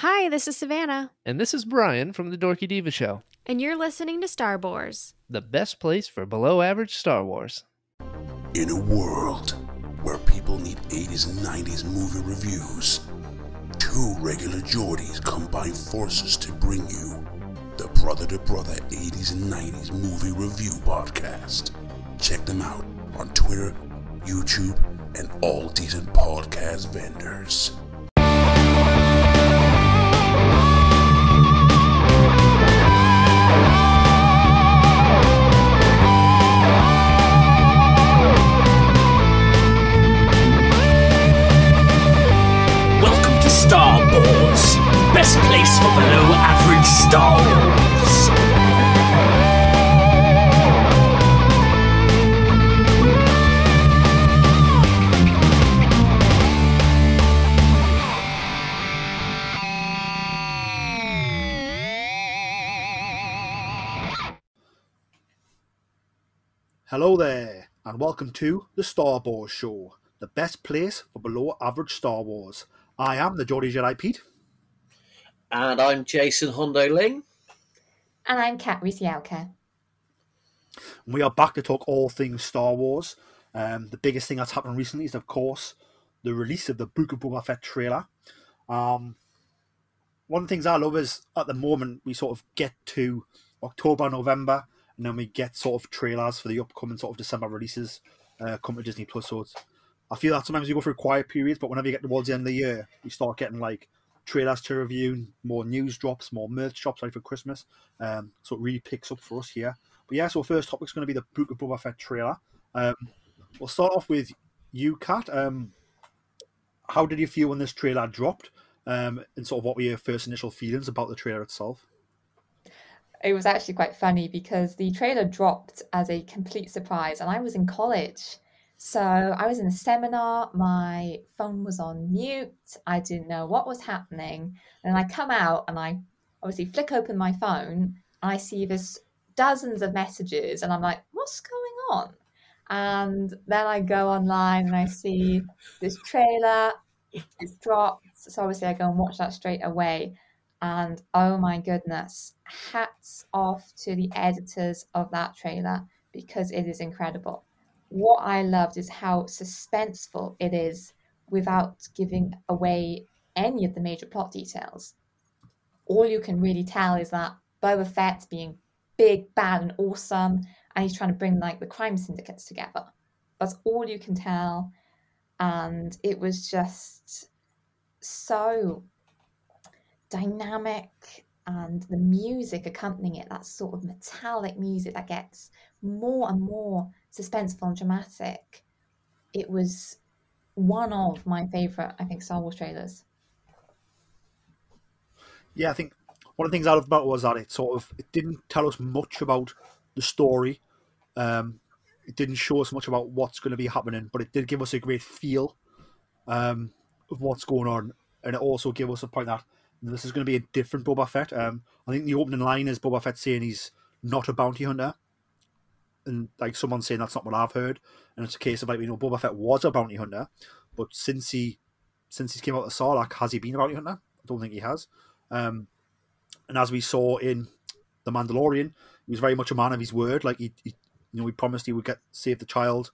Hi, this is Savannah, And this is Brian from the Dorky Diva Show, and you're listening to Star Wars, the best place for below average Star Wars. In a world where people need 80s and 90s movie reviews, two regular Geordies combine forces to bring you the Brother to Brother 80s and 90s movie review podcast. Check them out on Twitter, YouTube, and all decent podcast vendors. Place for below average Hello there, and welcome to the Star Wars Show, the best place for below average Star Wars. I am the Geordie Jedi Pete. And I'm Jason Hondo Ling. And I'm Kat Risialka. and we are back to talk all things Star Wars. Um, the biggest thing that's happened recently is, of course, the release of the Book of Boba Fett trailer. Um, one of the things I love is at the moment we sort of get to October, November, and then we get sort of trailers for the upcoming sort of December releases uh, come to Disney Plus. So it's, I feel that sometimes you go through quiet periods, but whenever you get towards the end of the year, you start getting like trailers to review, more news drops, more merch drops ready for Christmas. Um, so it really picks up for us here. But yeah, so first topic's going to be the Book of Boba Fett trailer. Um, we'll start off with you, Kat. Um, how did you feel when this trailer dropped? Um, and sort of what were your first initial feelings about the trailer itself? It was actually quite funny because the trailer dropped as a complete surprise, and I was in college. So I was in a seminar, my phone was on mute, I didn't know what was happening. And I come out and I obviously flick open my phone, and I see this dozens of messages, and I'm like, what's going on? And then I go online and I see this trailer, it's dropped. So obviously I go and watch that straight away. And oh my goodness, hats off to the editors of that trailer because it is incredible. What I loved is how suspenseful it is without giving away any of the major plot details. All you can really tell is that Boba Fett's being big, bad, and awesome, and he's trying to bring like the crime syndicates together. That's all you can tell. And it was just so dynamic and the music accompanying it, that sort of metallic music that gets more and more suspenseful and dramatic. It was one of my favorite, I think, Star Wars trailers. Yeah, I think one of the things I loved about was that it sort of it didn't tell us much about the story. Um, it didn't show us much about what's going to be happening, but it did give us a great feel um, of what's going on, and it also gave us a point that this is going to be a different Boba Fett. Um, I think the opening line is Boba Fett saying he's not a bounty hunter, and like someone saying that's not what I've heard, and it's a case of like you know Boba Fett was a bounty hunter, but since he since he came out of Sarlacc, has he been a bounty hunter? I don't think he has. Um, and as we saw in the Mandalorian, he was very much a man of his word. Like he, he you know, he promised he would get save the child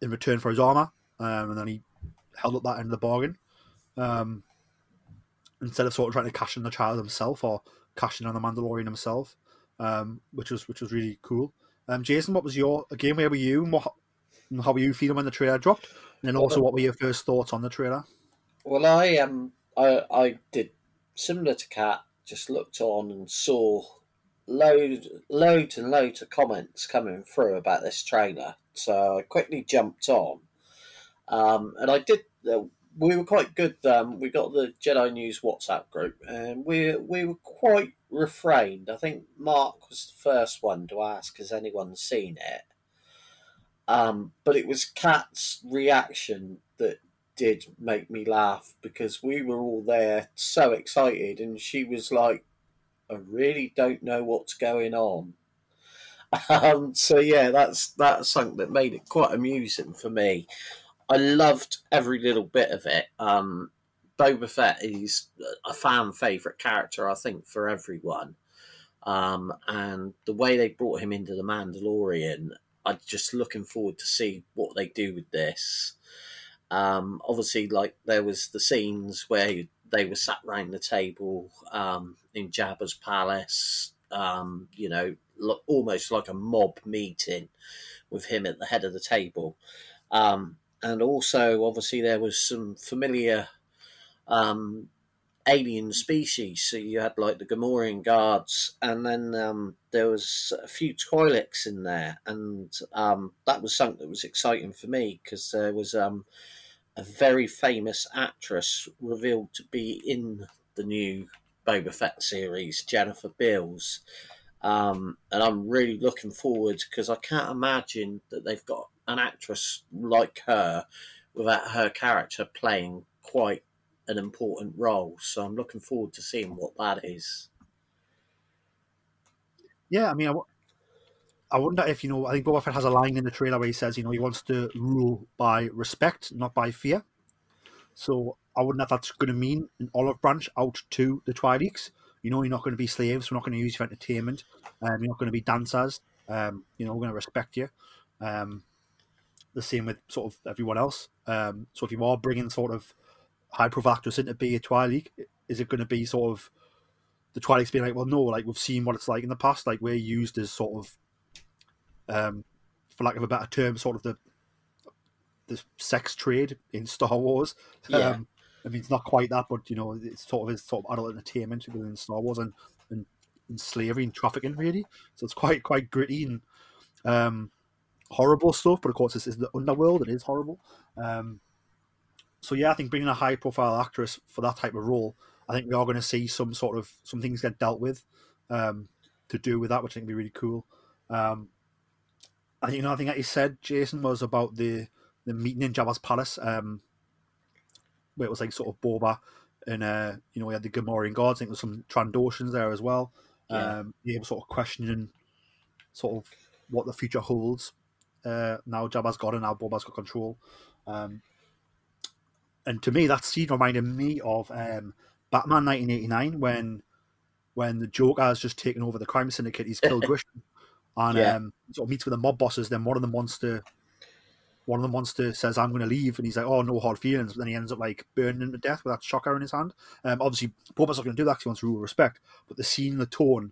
in return for his armor, um, and then he held up that end of the bargain. Um, instead of sort of trying to cash in the child himself or cashing on the Mandalorian himself, um, which was which was really cool. Um, Jason, what was your again? Where were you? And what, and how were you feeling when the trailer dropped? And then also, what were your first thoughts on the trailer? Well, I um, I, I did similar to Kat, just looked on and saw loads, loads and loads of comments coming through about this trailer. So I quickly jumped on, um, and I did. Uh, we were quite good. Um, we got the Jedi News WhatsApp group, and we we were quite refrained. I think Mark was the first one to ask, "Has anyone seen it?" Um, but it was Kat's reaction that did make me laugh because we were all there so excited, and she was like, "I really don't know what's going on." Um, so yeah, that's that's something that made it quite amusing for me. I loved every little bit of it. Um, Boba Fett is a fan favorite character, I think, for everyone. Um, and the way they brought him into the Mandalorian, I'm just looking forward to see what they do with this. Um, obviously, like there was the scenes where they were sat round the table um, in Jabba's palace. Um, you know, lo- almost like a mob meeting with him at the head of the table. Um, and also, obviously, there was some familiar um, alien species. So you had like the Gamorrean guards, and then um, there was a few Twi'leks in there, and um, that was something that was exciting for me because there was um, a very famous actress revealed to be in the new Boba Fett series, Jennifer Beals. Um, and I'm really looking forward because I can't imagine that they've got an actress like her without her character playing quite an important role. So I'm looking forward to seeing what that is. Yeah, I mean, I, I wonder if you know. I think Boba Fett has a line in the trailer where he says, you know, he wants to rule by respect, not by fear. So I wonder if that's going to mean an olive branch out to the Twi'leks. You know, you're not going to be slaves. We're not going to use you for entertainment. Um, you're not going to be dancers. Um, you know, we're going to respect you. Um, the same with sort of everyone else. Um, so if you are bringing sort of high profile actors in to be a Twi'lek, is it going to be sort of the Twi'leks being like, well, no, like we've seen what it's like in the past. Like we're used as sort of, um, for lack of a better term, sort of the the sex trade in Star Wars. Yeah. Um, I mean, it's not quite that, but you know, it's sort of it's sort of adult entertainment within Star Wars and, and, and slavery and trafficking, really. So it's quite quite gritty and um, horrible stuff. But of course, this is the underworld; it is horrible. Um, so yeah, I think bringing a high profile actress for that type of role, I think we are going to see some sort of some things get dealt with um, to do with that, which I think would be really cool. Um, I think another thing that you said, Jason, was about the the meeting in Jabba's palace, um, where it was like sort of Boba and uh, you know we had the Gamorrean guards. I think there's some Trandoshans there as well. Yeah. Um, they were sort of questioning sort of what the future holds. Uh, now Jabba's gone and now Boba's got control. Um, and to me, that scene reminded me of um, Batman 1989 when when the Joker has just taken over the crime syndicate. He's killed Grissom and Yeah. um, sort of meets with the mob bosses. Then one of them wants to. One of them wants to says, "I'm going to leave," and he's like, "Oh, no hard feelings." But then he ends up like burning him to death with that shocker in his hand. Um, obviously, Boba's not going to do that 'cause he wants to rule with respect. But the scene, the tone,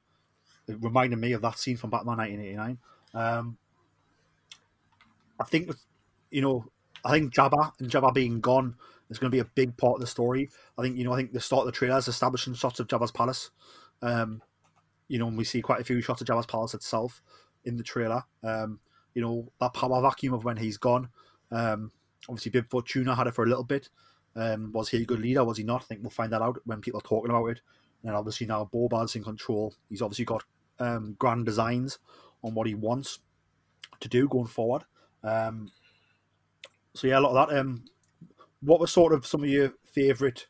it reminded me of that scene from Batman 1989. Um, I think, you know, I think Jabba and Jabba being gone is going to be a big part of the story. I think, you know, I think the start of the trailer is establishing shots of Jabba's palace. Um, you know, and we see quite a few shots of Jabba's palace itself in the trailer. Um, you know, that power vacuum of when he's gone. Um, obviously, Bib Fortuna had it for a little bit. Um, was he a good leader? Was he not? I think we'll find that out when people are talking about it. And obviously now Boba's in control. He's obviously got um, grand designs on what he wants to do going forward. Um, so yeah, a lot of that. Um, what were sort of some of your favourite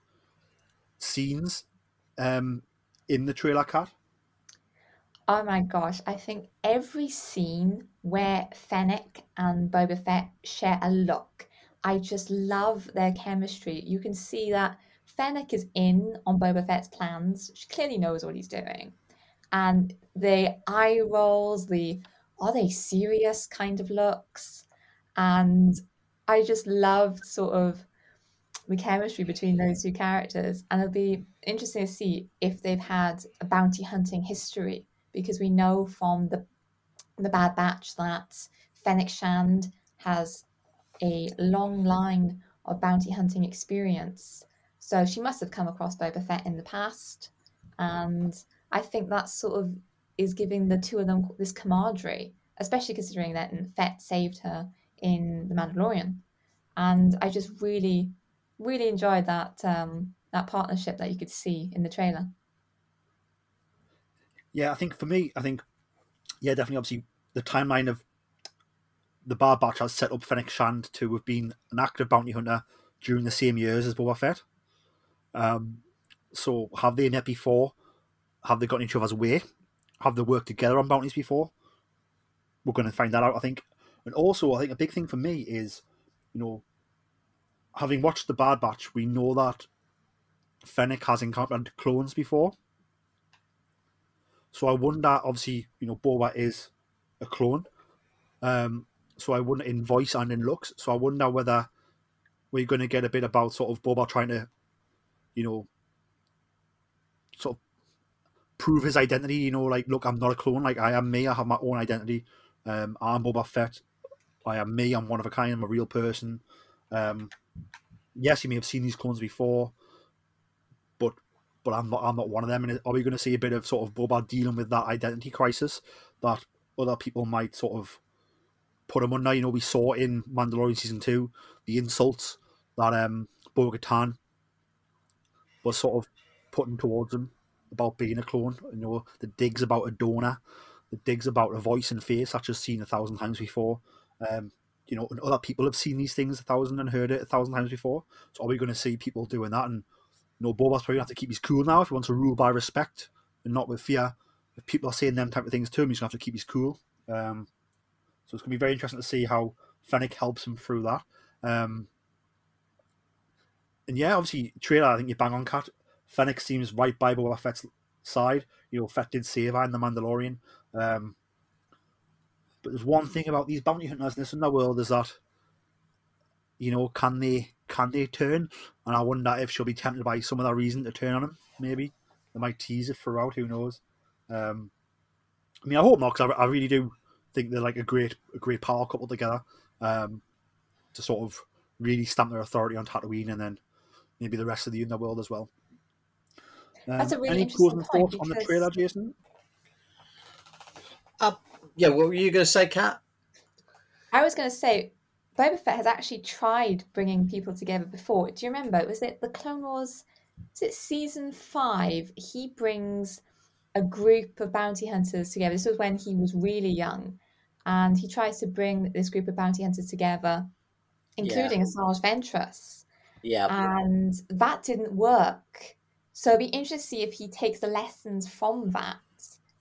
scenes um, in the trailer, Kat? Oh my gosh, I think every scene where Fennec and Boba Fett share a look, I just love their chemistry. You can see that Fennec is in on Boba Fett's plans. She clearly knows what he's doing. And the eye rolls, the are they serious kind of looks. And I just loved sort of the chemistry between those two characters. And it'll be interesting to see if they've had a bounty hunting history because we know from the the Bad Batch that Fennec Shand has a long line of bounty hunting experience. So she must have come across Boba Fett in the past, and I think that sort of is giving the two of them this camaraderie, especially considering that Fett saved her in The Mandalorian, and I just really, really enjoyed that um, that partnership that you could see in the trailer. Yeah, I think for me, I think yeah, definitely. Obviously, the timeline of the Bad Batch has set up Fennec Shand to have been an active bounty hunter during the same years as Boba Fett. Um, so have they met before? Have they gotten each other's way? Have they worked together on bounties before? We're going to find that out, I think. And also, I think a big thing for me is, you know, having watched the Bad Batch, we know that Fennec has encountered clones before. So I wonder, obviously, you know, Boba is a clone. Um, so I wonder in voice and in looks. So I wonder whether we're going to get a bit about sort of Boba trying to, you know, sort of prove his identity. You know, like, look, I'm not a clone. Like, I am me. I have my own identity. Um, I'm Boba Fett. I am me. I'm one of a kind. I'm a real person. Um, yes, you may have seen these clones before, but but I'm not. I'm not one of them. And are we going to see a bit of sort of Boba dealing with that identity crisis that other people might sort of put him under? You know, we saw in Mandalorian season two the insults that um Bo Katan was sort of putting towards him about being a clone. You know, the digs about a donor, the digs about a voice and face that's just seen a thousand times before. Um, you know, and other people have seen these things a thousand and heard it a thousand times before. So are we going to see people doing that? And you know, Boba's probably going to have to keep his cool now if he wants to rule by respect and not with fear. If people are saying them type of things to him, he's going to have to keep his cool. Um, so it's going to be very interesting to see how Fennec helps him through that. Um, and yeah, obviously, trailer, I think you bang on, Kat. Fennec seems right by Boba Fett's side. You know, Fett did save her in The Mandalorian. Um, but there's one thing about these bounty hunters in this world is that, you know, can they can they turn? And I wonder if she'll be tempted by some of that reason to turn on him. Maybe they might tease it throughout. Who knows? Um, I mean, I hope not because I, I, really do think they're like a great a great power couple together um, to sort of really stamp their authority on Tatooine and then maybe the rest of the underworld as well. Um, That's a um, really any interesting point on the trailer, Jason? Uh, yeah, what were you going to say, Kat? I was going to say Boba Fett has actually tried bringing people together before. Do you remember? Was it the Clone Wars? Is it season five? He brings a group of bounty hunters together. This was when he was really young, and he tries to bring this group of bounty hunters together, including yeah. Asajj Ventress. Yeah, and that didn't work. So it'd be interesting to see if he takes the lessons from that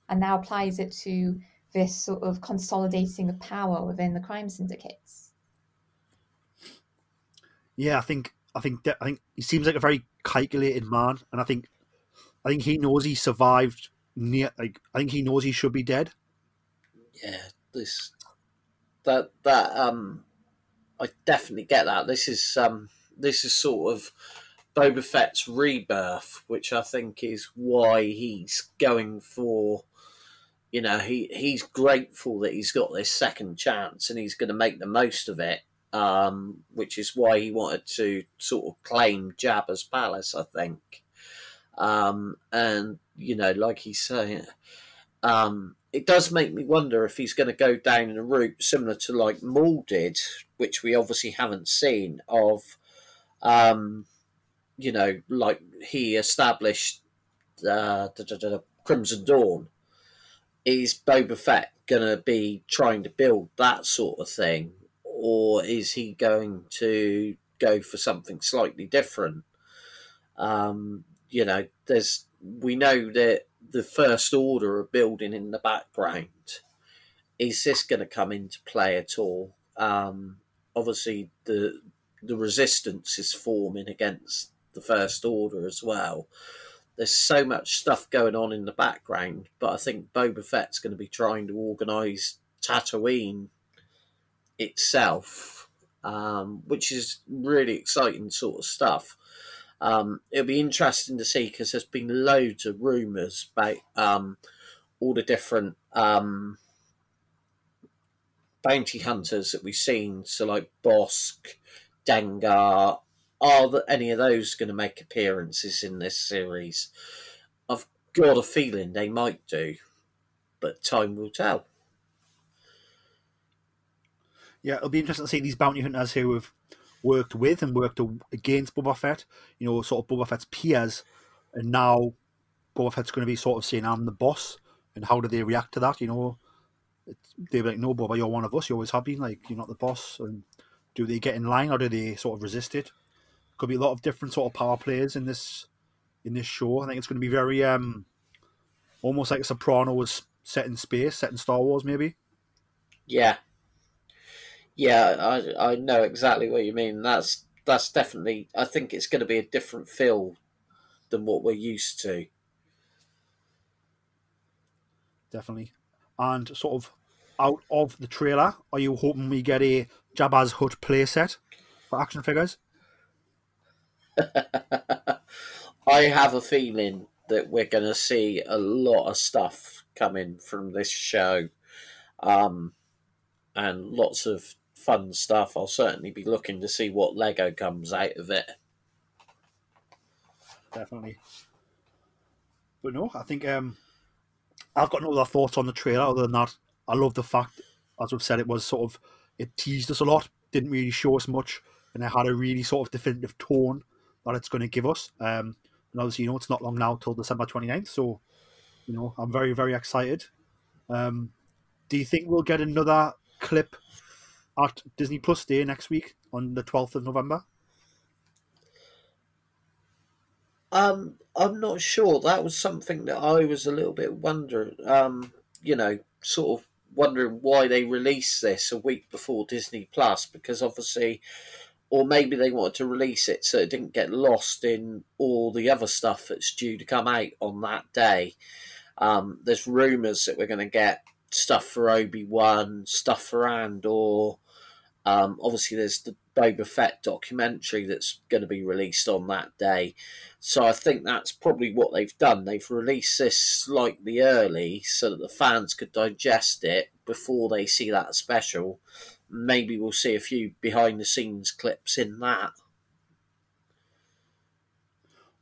and now applies it to this sort of consolidating of power within the crime syndicates. Yeah, I think I think I think he seems like a very calculated man, and I think I think he knows he survived near. Like I think he knows he should be dead. Yeah, this that that um, I definitely get that. This is um, this is sort of Boba Fett's rebirth, which I think is why he's going for you know, he he's grateful that he's got this second chance and he's going to make the most of it. Um, which is why he wanted to sort of claim Jabba's palace, I think. Um, and you know, like he's saying, um, it does make me wonder if he's going to go down a route similar to like Maul did, which we obviously haven't seen of. Um, you know, like he established uh, Crimson Dawn is Boba Fett going to be trying to build that sort of thing, or is he going to go for something slightly different? Um, you know, there's we know that the First Order are building in the background. Is this going to come into play at all? Um, obviously, the the resistance is forming against the First Order as well there's so much stuff going on in the background, but I think Boba Fett's going to be trying to organise Tatooine itself, um, which is really exciting sort of stuff. Um, it'll be interesting to see because there's been loads of rumours about um, all the different um, bounty hunters that we've seen. So, like Bosk, Dengar, are the, any of those going to make appearances in this series? I've got a feeling they might do, but time will tell. Yeah, it'll be interesting to see these bounty hunters who have worked with and worked against Boba Fett, you know, sort of Boba Fett's peers, and now Boba Fett's going to be sort of saying, I'm the boss, and how do they react to that, you know? They're like, no, Boba, you're one of us, you always have been, like, you're not the boss, and do they get in line or do they sort of resist it? Could be a lot of different sort of power players in this in this show. I think it's going to be very um almost like a Soprano was set in space, set in Star Wars, maybe. Yeah, yeah, I I know exactly what you mean. That's that's definitely. I think it's going to be a different feel than what we're used to. definitely. And sort of out of the trailer, are you hoping we get a Jabba's Hut playset for action figures? I have a feeling that we're going to see a lot of stuff coming from this show, um, and lots of fun stuff. I'll certainly be looking to see what Lego comes out of it. Definitely. But no, I think um, I've got no other thoughts on the trailer other than that. I love the fact, as we've said, it was sort of it teased us a lot, didn't really show us much, and it had a really sort of definitive tone that it's going to give us. Um, and obviously, you know, it's not long now till December 29th, so you know, I'm very, very excited. Um, do you think we'll get another clip at Disney Plus Day next week on the 12th of November? Um, I'm not sure. That was something that I was a little bit wondering. Um, you know, sort of wondering why they released this a week before Disney Plus because obviously, or maybe they wanted to release it so it didn't get lost in all the other stuff that's due to come out on that day. Um, there's rumours that we're going to get stuff for Obi Wan, stuff for Andor. Um, obviously, there's the Boba Fett documentary that's going to be released on that day. So I think that's probably what they've done. They've released this slightly early so that the fans could digest it before they see that special. Maybe we'll see a few behind the scenes clips in that.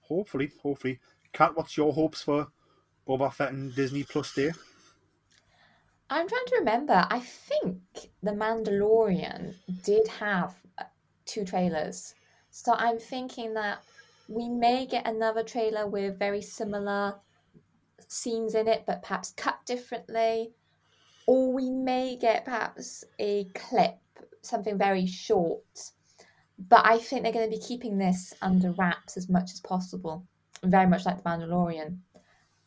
Hopefully, hopefully. Kat, what's your hopes for Boba Fett and Disney Plus Day? I'm trying to remember. I think The Mandalorian did have uh, two trailers. So I'm thinking that we may get another trailer with very similar scenes in it, but perhaps cut differently. Or we may get perhaps a clip, something very short. But I think they're going to be keeping this under wraps as much as possible, very much like The Mandalorian.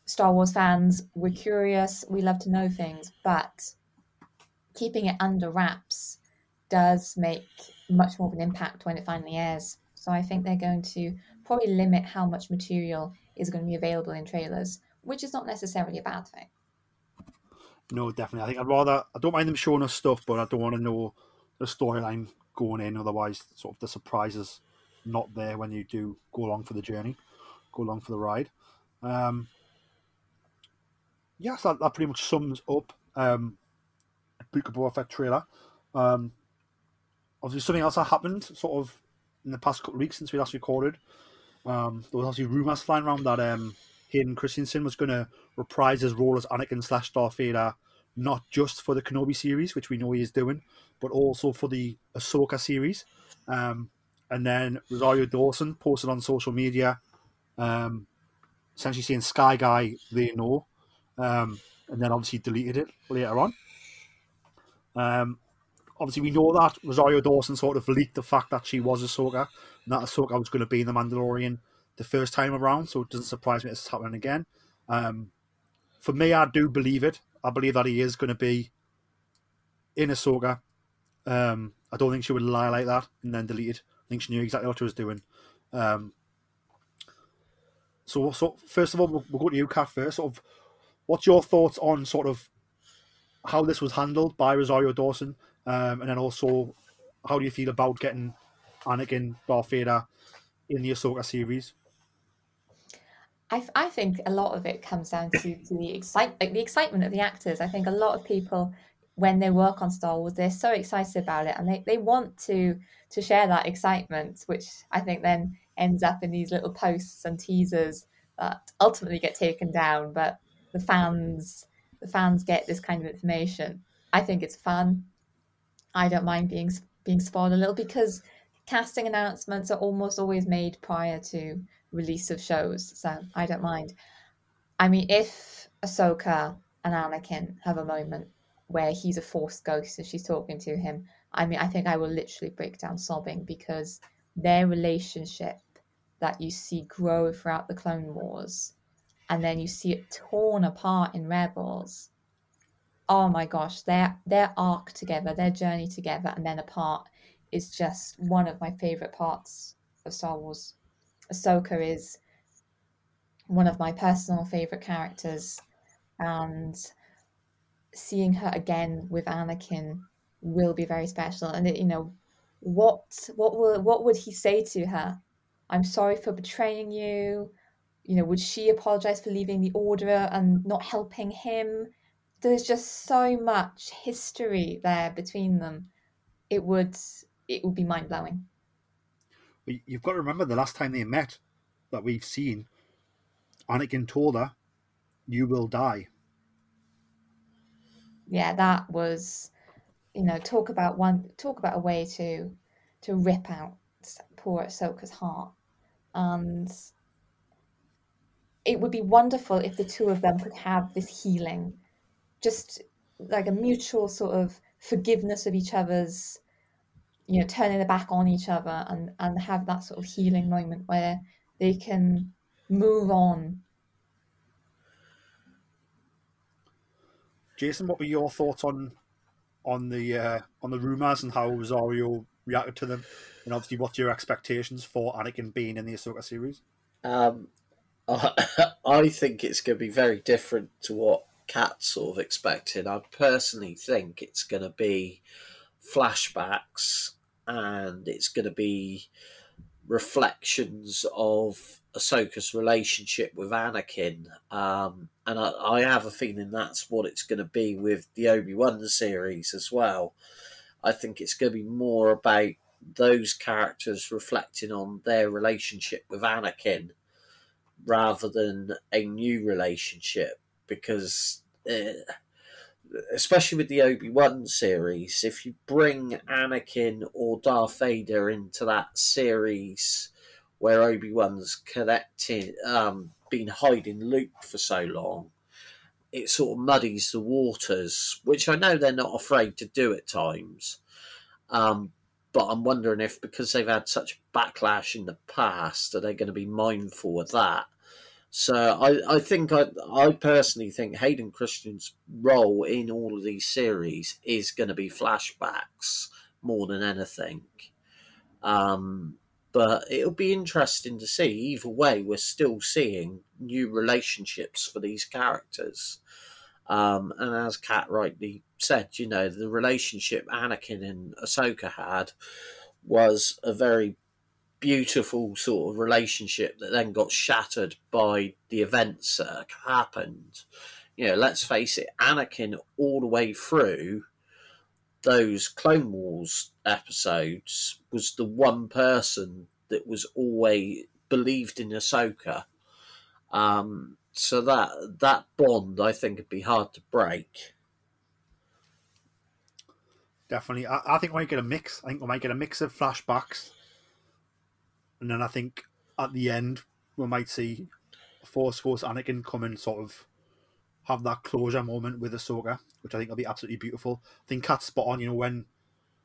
Star Wars fans, we're curious, we love to know things, but keeping it under wraps does make much more of an impact when it finally airs. So I think they're going to probably limit how much material is going to be available in trailers, which is not necessarily a bad thing. No, definitely. I think I'd rather. I don't mind them showing us stuff, but I don't want to know the storyline going in. Otherwise, sort of the surprise is not there when you do go along for the journey, go along for the ride. Um, yes, that, that pretty much sums up um, Book of Boba Fett trailer. Um, obviously, something else that happened sort of in the past couple of weeks since we last recorded. Um, there was obviously rumours flying around that um, Hayden Christensen was going to reprise his role as Anakin slash Darth Vader, not just for the Kenobi series, which we know he is doing, but also for the Ahsoka series. Um, and then Rosario Dawson posted on social media, um, essentially saying Sky Guy, they know. Um, and then obviously deleted it later on. Um, obviously, we know that Rosario Dawson sort of leaked the fact that she was Ahsoka, and that Ahsoka was going to be in The Mandalorian the first time around, so it doesn't surprise me it's happening again. Um, for me, I do believe it. I believe that he is going to be in Ahsoka. Um, I don't think she would lie like that and then delete it. I think she knew exactly what she was doing. Um, so, so first of all, we'll, we'll go to you, Kat, first. Sort of, what's your thoughts on sort of how this was handled by Rosario Dawson, um, and then also how do you feel about getting Anakin Vader in the Ahsoka series? I, I think a lot of it comes down to, to the excite like the excitement of the actors. I think a lot of people when they work on Star Wars, they're so excited about it and they, they want to to share that excitement, which I think then ends up in these little posts and teasers that ultimately get taken down. But the fans the fans get this kind of information. I think it's fun. I don't mind being being spoiled a little because casting announcements are almost always made prior to release of shows, so I don't mind. I mean, if Ahsoka and Anakin have a moment where he's a Force ghost and she's talking to him, I mean, I think I will literally break down sobbing because their relationship that you see grow throughout the Clone Wars and then you see it torn apart in Rebels. Oh my gosh, their their arc together, their journey together, and then apart is just one of my favorite parts of Star Wars. Ahsoka is one of my personal favorite characters, and seeing her again with Anakin will be very special. And it, you know, what what will what would he say to her? I'm sorry for betraying you. You know, would she apologize for leaving the order and not helping him? There's just so much history there between them. It would it would be mind blowing. You've got to remember the last time they met that we've seen, Anakin told her, "You will die." Yeah, that was, you know, talk about one talk about a way to to rip out poor Ahsoka's heart, and it would be wonderful if the two of them could have this healing, just like a mutual sort of forgiveness of each other's you know turning their back on each other and and have that sort of healing moment where they can move on. Jason what were your thoughts on on the uh, on the rumors and how rosario reacted to them? And obviously what's your expectations for anakin being in the ahsoka series? Um I, I think it's going to be very different to what Kat sort of expected. I personally think it's going to be flashbacks and it's going to be reflections of Ahsoka's relationship with Anakin. Um, and I, I, have a feeling that's what it's going to be with the Obi Wan series as well. I think it's going to be more about those characters reflecting on their relationship with Anakin rather than a new relationship because. Uh, especially with the Obi Wan series, if you bring Anakin or Darth Vader into that series where Obi Wan's connected, um, been hiding Luke for so long, it sort of muddies the waters, which I know they're not afraid to do at times. Um, but I'm wondering if because they've had such backlash in the past, are they going to be mindful of that? So I, I think I, I personally think Hayden Christensen's role in all of these series is going to be flashbacks more than anything. Um, but it'll be interesting to see. Either way, we're still seeing new relationships for these characters. Um, and as Kat rightly said, you know, the relationship Anakin and Ahsoka had was a very beautiful sort of relationship that then got shattered by the events that happened. You know, let's face it, Anakin all the way through those Clone Wars episodes was the one person that was always believed in Ahsoka. Um, so that that bond, I think, would be hard to break. Definitely, I, I think we might get a mix. I think we might get a mix of flashbacks and then I think at the end we might see Force Force Anakin come and sort of have that closure moment with Ahsoka, which I think will be absolutely beautiful. I think Kat's spot on, you know, when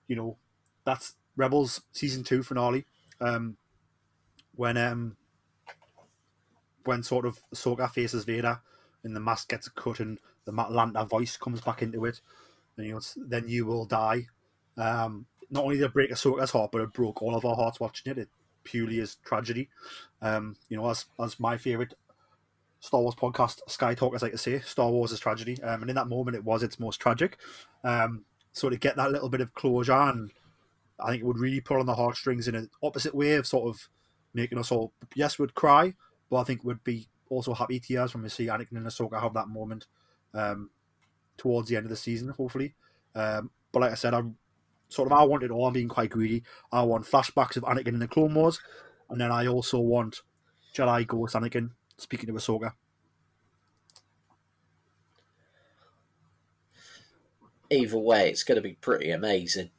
you know that's Rebels season two finale, um, when um when sort of Ahsoka faces Vader and the mask gets cut and the Lanta voice comes back into it, and you know then you will die. Um, not only did it break Ahsoka's heart, but it broke all of our hearts watching it. It purely as tragedy. Um, you know, as as my favorite Star Wars podcast, Sky Talkers like to say, Star Wars is tragedy, um, and in that moment, it was its most tragic. Um, so to get that little bit of closure, and I think it would really pull on the heartstrings in an opposite way of sort of making us all yes, would cry, but I think would be also happy tears when we see Anakin and Ahsoka have that moment um, towards the end of the season, hopefully. Um, but like I said, I'm sort of I wanted all. I'm being quite greedy. I want flashbacks of Anakin in the Clone Wars, and then I also want Jedi Ghost Anakin speaking to Ahsoka. Either way, it's going to be pretty amazing.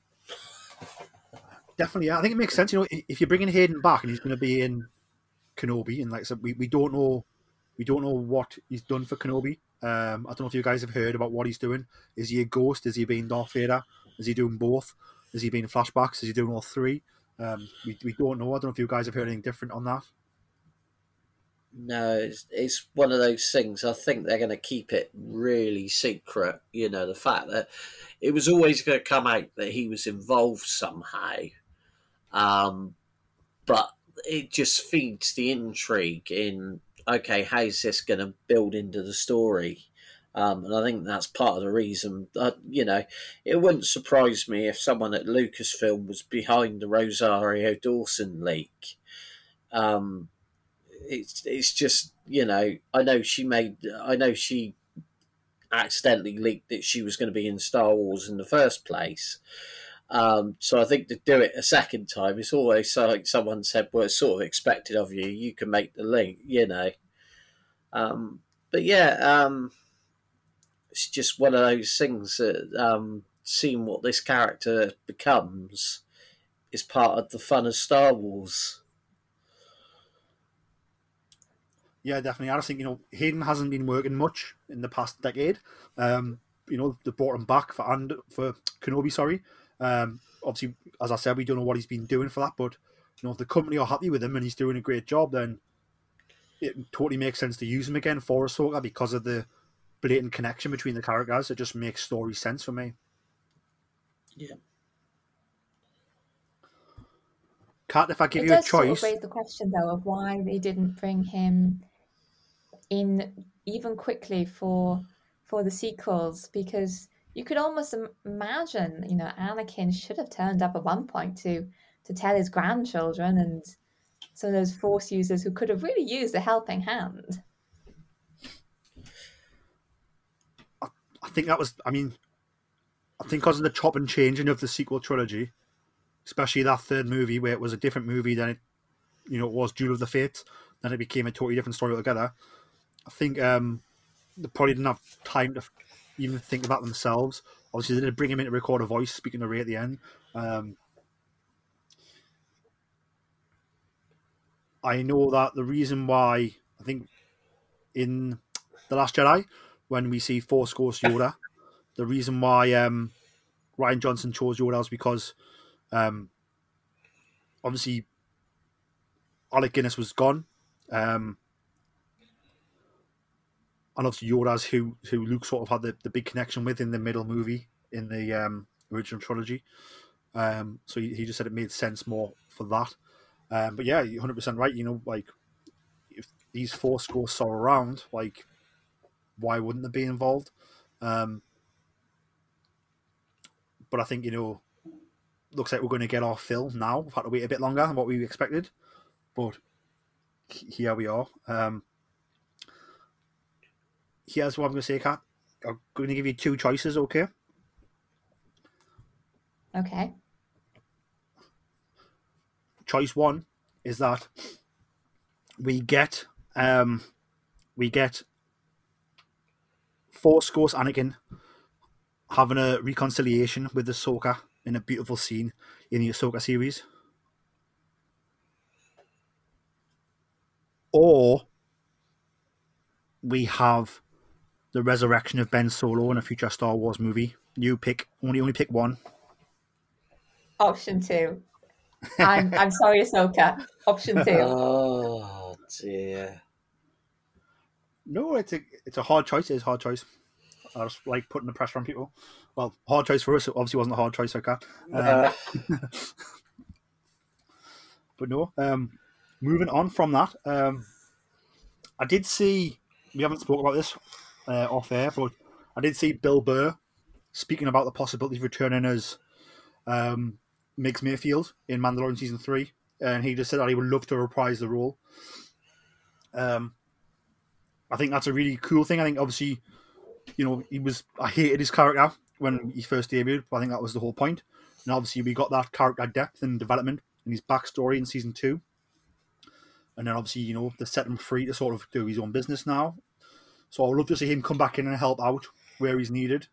Definitely, yeah. I think it makes sense. You know, if you're bringing Hayden back and he's going to be in Kenobi, and like I said, we, we don't know we don't know what he's done for Kenobi. Um, I don't know if you guys have heard about what he's doing. Is he a ghost? Is he being Darth Vader? Is he doing both? Is he being flashbacks? Is he doing all three? Um, we, we don't know. I don't know if you guys have heard anything different on that. No, it's, it's one of those things. I think they're going to keep it really secret. You know, the fact that it was always going to come out that he was involved somehow. Um, but it just feeds the intrigue in okay, how's this going to build into the story? Um, and I think that's part of the reason. Uh, you know, it wouldn't surprise me if someone at Lucasfilm was behind the Rosario Dawson leak. Um, it's it's just you know I know she made I know she accidentally leaked that she was going to be in Star Wars in the first place. Um, so I think to do it a second time, it's always like someone said, "Well, it's sort of expected of you. You can make the link," you know. Um, but yeah, um, it's just one of those things that um, seeing what this character becomes is part of the fun of Star Wars. Yeah, definitely. I just think you know Hayden hasn't been working much in the past decade. Um, you know they brought him back for and for Kenobi. Sorry. Um, obviously, as I said, we don't know what he's been doing for that, but you know if the company are happy with him and he's doing a great job, then it totally makes sense to use him again for Ahsoka because of the blatant connection between the characters. It just makes story sense for me. Yeah. Kat, if I give it you a does sort choice, of raise the question though of why they didn't bring him in even quickly for for the sequels because you could almost imagine you know Anakin should have turned up at one point to to tell his grandchildren and some of those force users who could have really used a helping hand I think that was. I mean, I think because of the chop and changing of the sequel trilogy, especially that third movie where it was a different movie than it, you know, it was Duel of the Fates, then it became a totally different story altogether. I think um, they probably didn't have time to even think about themselves. Obviously, they didn't bring him in to record a voice speaking to Rey at the end. Um, I know that the reason why I think in the Last Jedi, when we see Force Ghost Yoda, the reason why um, Rian Johnson chose Yoda is because um, obviously Alec Guinness was gone. Um, and obviously Yoda's who who Luke sort of had the, the big connection with in the middle movie in the um, original trilogy. Um, so he, he just said it made sense more for that. Um, but yeah, you're 100% right. You know, like if these Force ghosts are around, like why wouldn't they be involved? Um, but I think you know, looks like we're going to get our fill now. We've had to wait a bit longer than what we expected, but here we are. Um, here's what I'm going to say, Kat. I'm going to give you two choices, okay? okay Choice one is that we get um, we get Force Ghost Anakin having a reconciliation with Ahsoka in a beautiful scene in the Ahsoka series. Or we have the resurrection of Ben Solo in a future Star Wars movie. You pick only only pick one. option two i'm i'm sorry ahsoka option two Oh dear. No, it's a it's a hard choice. It's a hard choice. I just like putting the pressure on people. Well, hard choice for us. It obviously wasn't a hard choice, okay. Um, Uh, but no. Um, moving on from that, um, I did see. We haven't spoke about this uh, off air, but I did see Bill Burr speaking about the possibility of returning as um, Migs Mayfield in Mandalorian season three, and he just said that he would love to reprise the role. Um, I think that's a really cool thing. I think obviously, you know, he was I hated his character when he first debuted, but I think that was the whole point. And obviously, we got that character depth and development in his backstory in season two. And then obviously, you know, they set him free to sort of do his own business now. So I would love to see him come back in and help out where he's needed.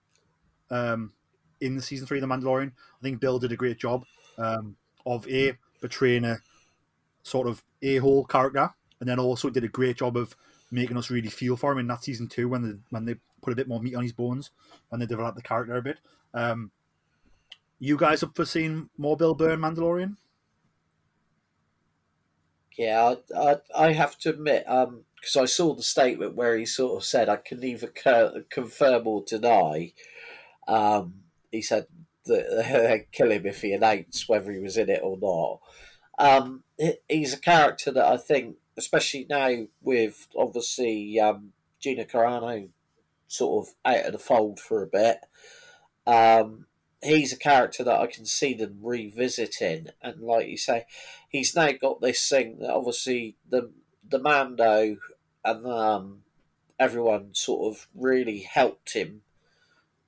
Um, in the season three of The Mandalorian, I think Bill did a great job um, of a portraying a sort of a hole character, and then also did a great job of making us really feel for him in that season two when they when they put a bit more meat on his bones and they developed the character a bit. Um, you guys up for seeing more Bill Burr in Mandalorian? yeah, I, I, I have to admit, um, because I saw the statement where he sort of said, "I can neither co- confirm or deny." Um, he said that they'd kill him if he announced whether he was in it or not. Um, he's a character that I think especially now with obviously um, Gina Carano sort of out of the fold for a bit. Um, he's a character that I can see them revisiting, and like you say, he's now got this thing that obviously the the Mando and um, everyone sort of really helped him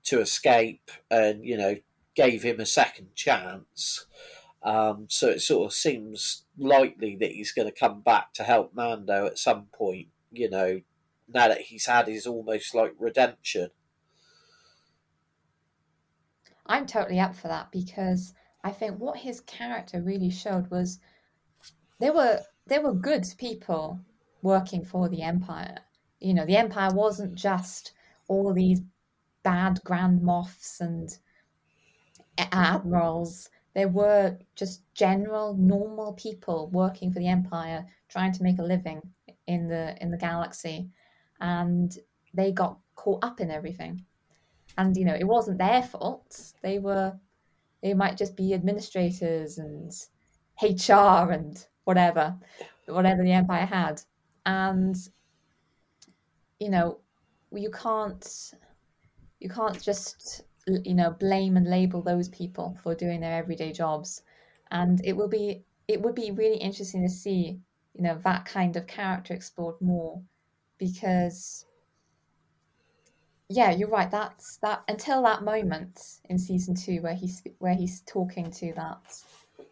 to escape, and you know gave him a second chance. Um, so it sort of seems likely that he's going to come back to help Mando at some point. You know, now that he's had his almost like redemption. I'm totally up for that because I think what his character really showed was there were there were good people working for the Empire. You know, the Empire wasn't just all these bad Grand Moffs and admirals. There were just general, normal people working for the Empire, trying to make a living in the in the galaxy, and they got caught up in everything. And you know it wasn't their fault. They were they might just be administrators and hr and whatever whatever the empire had. And you know you can't you can't just you know blame and label those people for doing their everyday jobs and it will be it would be really interesting to see you know that kind of character explored more because yeah, you're right. That's that until that moment in season two where he's where he's talking to that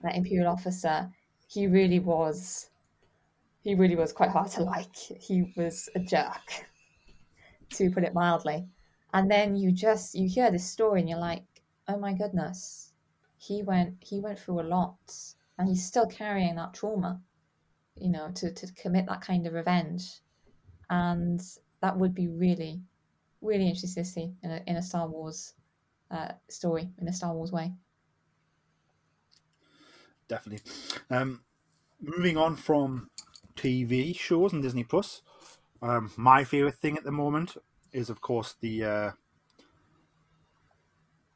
that imperial officer. He really was. He really was quite hard to like. He was a jerk, to put it mildly. And then you just you hear this story and you're like, oh my goodness, he went he went through a lot, and he's still carrying that trauma, you know, to to commit that kind of revenge, and that would be really really interesting to see in a, in a Star Wars uh, story, in a Star Wars way. Definitely. Um, moving on from TV shows and Disney Plus, um, my favorite thing at the moment is, of course, the uh,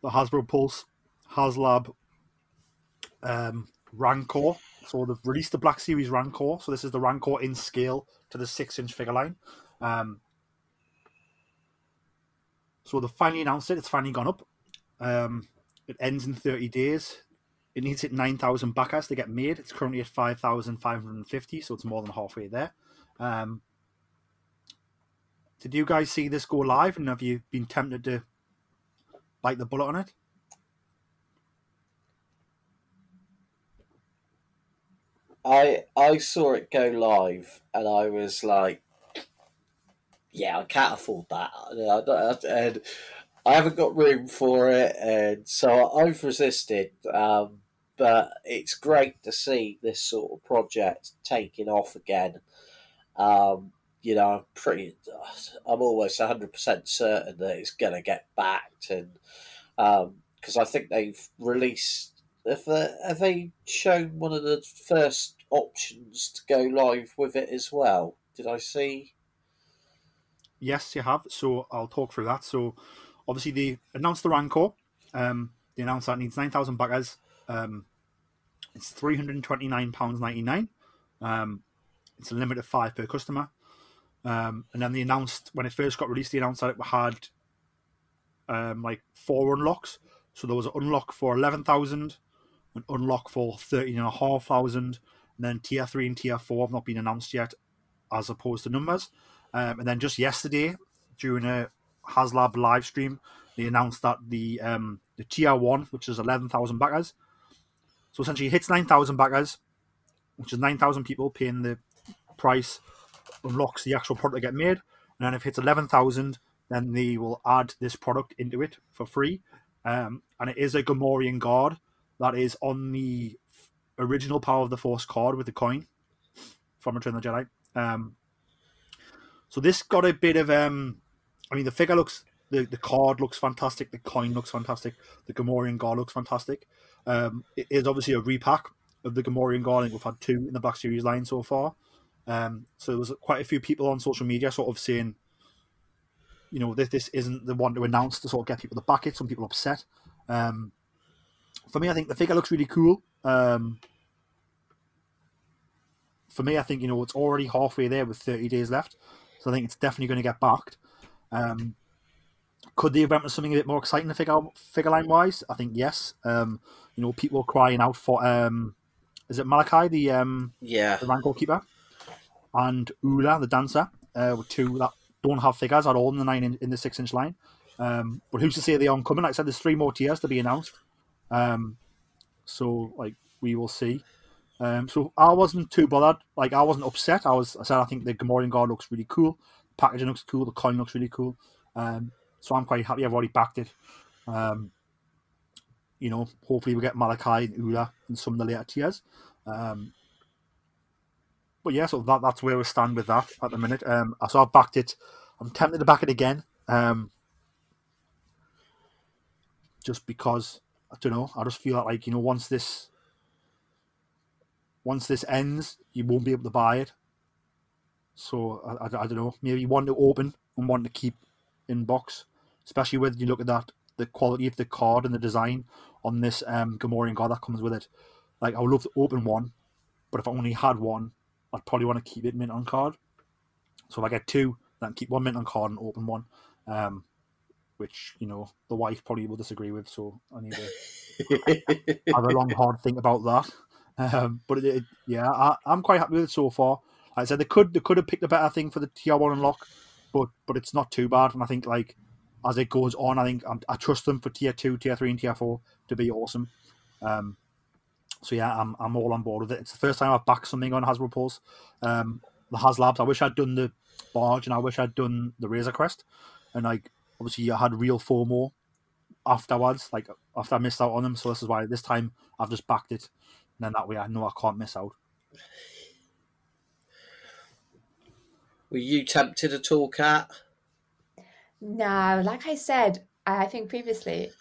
the Hasbro Pulse HasLab um, Rancor. So they've released the Black Series Rancor. So this is the Rancor in scale to the six inch figure line. Um, so they finally announced it. It's finally gone up. Um, it ends in 30 days. It needs hit 9,000 backers to get made. It's currently at 5,550, so it's more than halfway there. Um, did you guys see this go live and have you been tempted to bite the bullet on it? I I saw it go live and I was like, yeah, I can't afford that. And I haven't got room for it, and so I've resisted. Um, but it's great to see this sort of project taking off again. Um, you know, I'm pretty, I'm almost 100% certain that it's going to get backed. And because um, I think they've released, have they, have they shown one of the first options to go live with it as well? Did I see? Yes, you have. So I'll talk through that. So obviously they announced the Rancor. Um, they announced that needs nine thousand backers. Um, it's three hundred and twenty nine pounds ninety nine. Um, it's a limit of five per customer. Um, and then they announced when it first got released, they announced that it had um, like four unlocks. So there was an unlock for eleven thousand, an unlock for thirteen and a half thousand, and then tier three and tier four have not been announced yet, as opposed to numbers. Um, and then just yesterday, during a HasLab live stream, they announced that the um, the tier one, which is eleven thousand backers, so essentially hits nine thousand backers, which is nine thousand people paying the price, unlocks the actual product to get made, and then if it hits eleven thousand, then they will add this product into it for free, um, and it is a Gamorrean guard that is on the original Power of the Force card with the coin from Return of the Jedi. Um, so this got a bit of um, I mean the figure looks the, the card looks fantastic, the coin looks fantastic, the Gamorrean guard looks fantastic. Um, it is obviously a repack of the Gamorrean guard. I think we've had two in the Black Series line so far. Um, so there was quite a few people on social media sort of saying, you know, this this isn't the one to announce to sort of get people to back it. Some people upset. Um, for me, I think the figure looks really cool. Um, for me, I think you know it's already halfway there with 30 days left, so I think it's definitely going to get backed. Um, could the event with something a bit more exciting figure figure line wise? I think yes. Um, you know, people crying out for um, is it Malachi the um Yeah. the Rancor keeper and Oola the dancer uh, were two that don't have figures at all in the nine in, in the six inch line. Um, but who's to say they aren't coming? Like I said, there's three more tiers to be announced. Um, so like we will see. Um, so I wasn't too bothered. Like I wasn't upset. I was. I said I think the Gamorrean guard looks really cool. Packaging looks cool. The coin looks really cool. Um, so I'm quite happy. I've already backed it. Um, you know, hopefully we get Malachi and Oola in some of the later tiers. Um, but yeah, so that that's where we stand with that at the minute. Um, so I've backed it. I'm tempted to back it again. Um, just because I don't know. I just feel like you know once this once this ends, you won't be able to buy it. So I, I, I don't know. Maybe one to open and one to keep in box, especially when you look at that the quality of the card and the design on this um, Gamorrean guard that comes with it. Like I would love to open one, but if I only had one, I'd probably want to keep it mint on card. So if I get two, then keep one mint on card and open one. Um, which you know the wife probably will disagree with, so I need to have a long hard think about that. Um, but it, it, yeah, I, I'm quite happy with it so far. Like I said they could they could have picked a better thing for the tier one unlock, but but it's not too bad. And I think like as it goes on, I think I'm, I trust them for tier two, tier three, and tier four to be awesome. Um, so yeah, I'm I'm all on board with it. It's the first time I've backed something on Hasbro Pulse. Um, the HasLabs. I wish I'd done the barge, and I wish I'd done the Razor Crest, and like obviously I had real four more afterwards, like after I missed out on them. So this is why this time I've just backed it, and then that way I know I can't miss out. Were you tempted at all, Kat? No, like I said, I I think previously,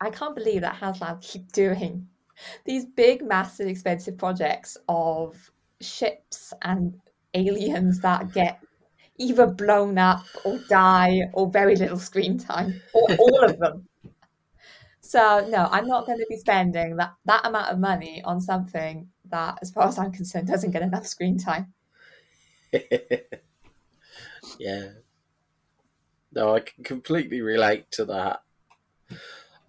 I can't believe that HasLab keep doing these big, massive, expensive projects of ships and aliens that get either blown up or die or very little screen time, or all of them. So no, I'm not going to be spending that, that amount of money on something that, as far as I'm concerned, doesn't get enough screen time. yeah. No, I can completely relate to that.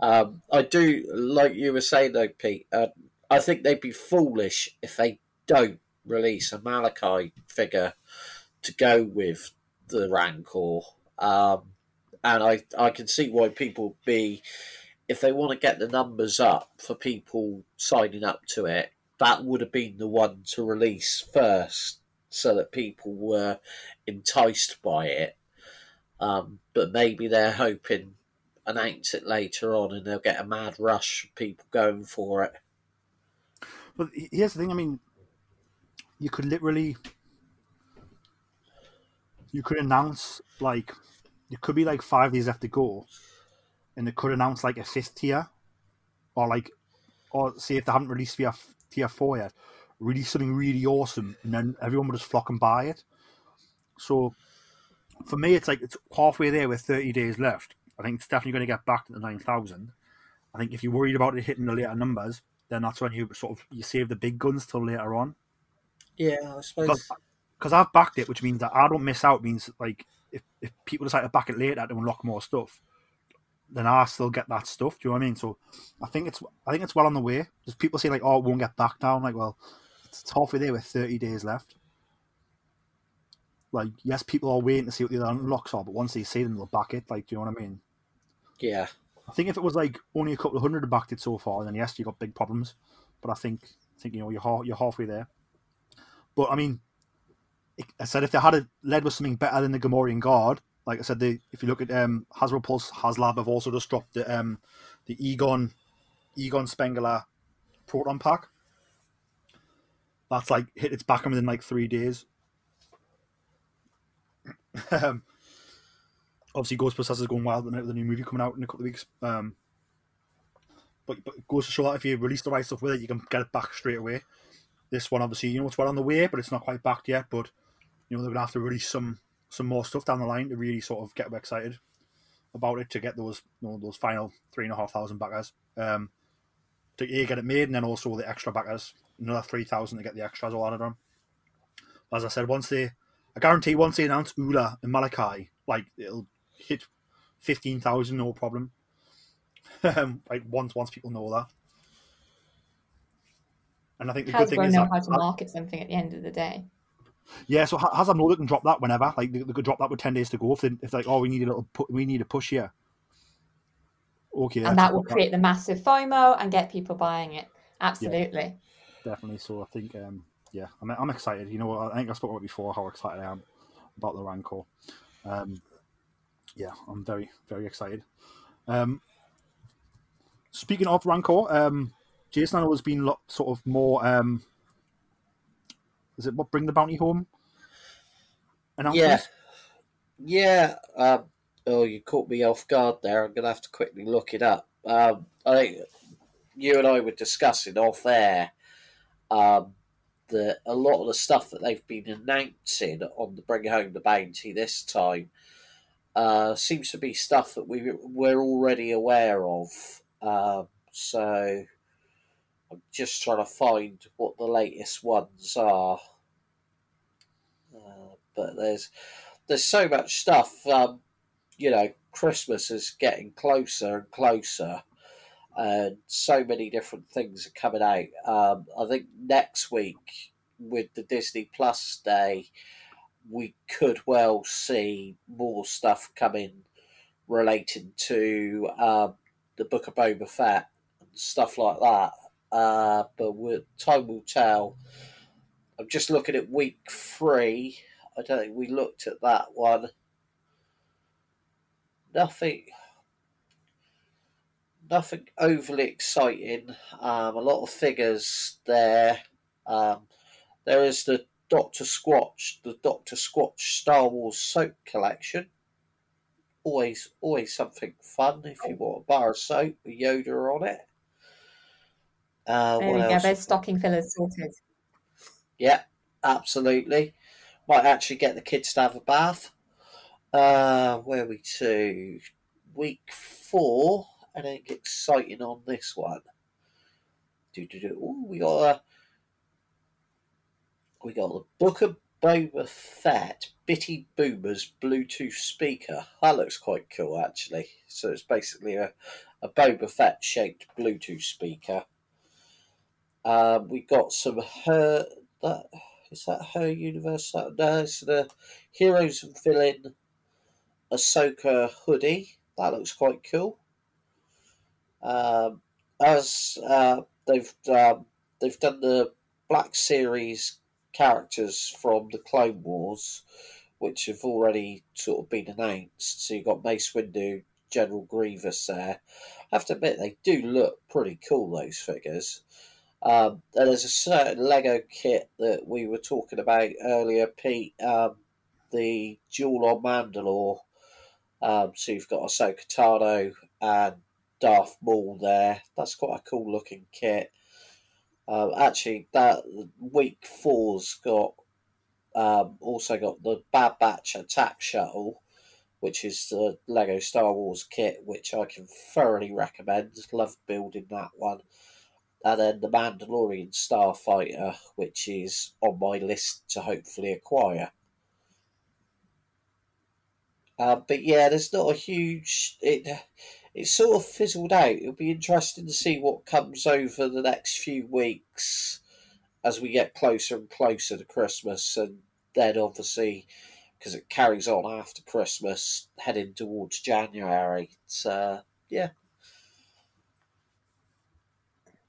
Um, I do, like you were saying though, Pete. Uh, I think they'd be foolish if they don't release a Malachi figure to go with the Rancor. Um, and I, I can see why people be, if they want to get the numbers up for people signing up to it, that would have been the one to release first so that people were enticed by it. Um, but maybe they're hoping announce it later on and they'll get a mad rush of people going for it. But here's the thing. I mean, you could literally, you could announce like, it could be like five days left to go, and they could announce like a fifth tier, or like, or say if they haven't released tier tier four yet, release something really awesome, and then everyone would just flock and buy it. So, for me, it's like it's halfway there with thirty days left. I think it's definitely going to get back to the nine thousand. I think if you're worried about it hitting the later numbers, then that's when you sort of you save the big guns till later on. Yeah, I suppose. Because I've backed it, which means that I don't miss out. Means like if, if people decide to back it later to unlock more stuff, then I still get that stuff. Do you know what I mean? So I think it's I think it's well on the way. There's people say like, oh, it won't get back down. Like, well, it's halfway there with 30 days left. Like, yes, people are waiting to see what the other unlocks are, but once they see them, they'll back it. Like, do you know what I mean? Yeah. I think if it was like only a couple of hundred backed it so far, then yes, you got big problems. But I think, I think you know, you're you're halfway there. But I mean, I said if they had a led with something better than the Gamorrean Guard, like I said, they, if you look at um, Hasbro Pulse, HasLab have also just dropped the um, the Egon Egon Spengler Proton Pack. That's like hit its back within like three days. um, obviously, Ghostbusters is going wild with the new movie coming out in a couple of weeks. Um, but, but it goes to show that if you release the right stuff with it, you can get it back straight away. This one, obviously, you know, it's well on the way, but it's not quite backed yet. But you know, they're gonna have to release some some more stuff down the line to really sort of get excited about it to get those you know, those final three and a half thousand backers. Um, to a get it made, and then also the extra backers, another three thousand to get the extras all added on. as I said, once they, I guarantee, once they announce Oola and Malachi, like it'll hit fifteen thousand, no problem. Um, like once once people know that. And I think the good thing is know that, how to market something at the end of the day. yeah, so Ha- Hasbro know they can drop that whenever. Like they, they could drop that with ten days to go. If they if like, oh, we need a little, pu- we need a push here. Okay, and that will create the massive FOMO and get people buying it. Absolutely. definitely. So I think, um, yeah, I'm, I'm excited. You know, what I think I spoke about before how excited I am about the Rancor. Um, yeah, I'm very, very excited. Um, speaking of Rancor, um, Jason, I know has been lot, sort of more. Um, is it what bring the bounty home? Yeah, yeah. Um, oh, you caught me off guard there. I'm gonna have to quickly look it up. Um, I think you and I were discussing off air um, that a lot of the stuff that they've been announcing on the Bring Home the Bounty this time uh, seems to be stuff that we we're already aware of. Um, so I'm just trying to find what the latest ones are. Uh, but there's there's so much stuff. Um, you know, Christmas is getting closer and closer, and so many different things are coming out. Um, I think next week with the Disney Plus day, we could well see more stuff coming relating to um, the Book of Boba Fett and stuff like that. Uh, but time will tell. I'm just looking at week three. I don't think we looked at that one. Nothing. Nothing overly exciting. Um, a lot of figures there. Um, there is the Doctor Squatch, the Doctor Squatch Star Wars soap collection. Always, always something fun if you want a bar of soap with Yoda on it. Uh, There what we go. There's stocking fillers sorted. Yeah, absolutely. Might actually get the kids to have a bath. Uh, where are we to? Week four. Anything exciting on this one? Do do do. Ooh, we got a. We got the Book of Boba Fett Bitty Boomers Bluetooth speaker. That looks quite cool, actually. So it's basically a, a Boba Fett shaped Bluetooth speaker. Um, we got some her that is that her universe? That no, it's the heroes and villain Ahsoka hoodie. That looks quite cool. Um, as uh, they've um, they've done the Black Series characters from the Clone Wars, which have already sort of been announced. So you've got Mace Windu, General Grievous there. I have to admit they do look pretty cool. Those figures. Um, and there's a certain Lego kit that we were talking about earlier, Pete. Um, the Duel on Mandalore. Um, so you've got Ahsoka Tano and Darth Maul there. That's quite a cool looking kit. Um, actually, that week four's got um, also got the Bad Batch attack shuttle, which is the Lego Star Wars kit, which I can thoroughly recommend. Love building that one and then the Mandalorian Starfighter, which is on my list to hopefully acquire. Uh, but yeah, there's not a huge. It it sort of fizzled out. It'll be interesting to see what comes over the next few weeks as we get closer and closer to Christmas, and then obviously because it carries on after Christmas, heading towards January. It's uh, yeah,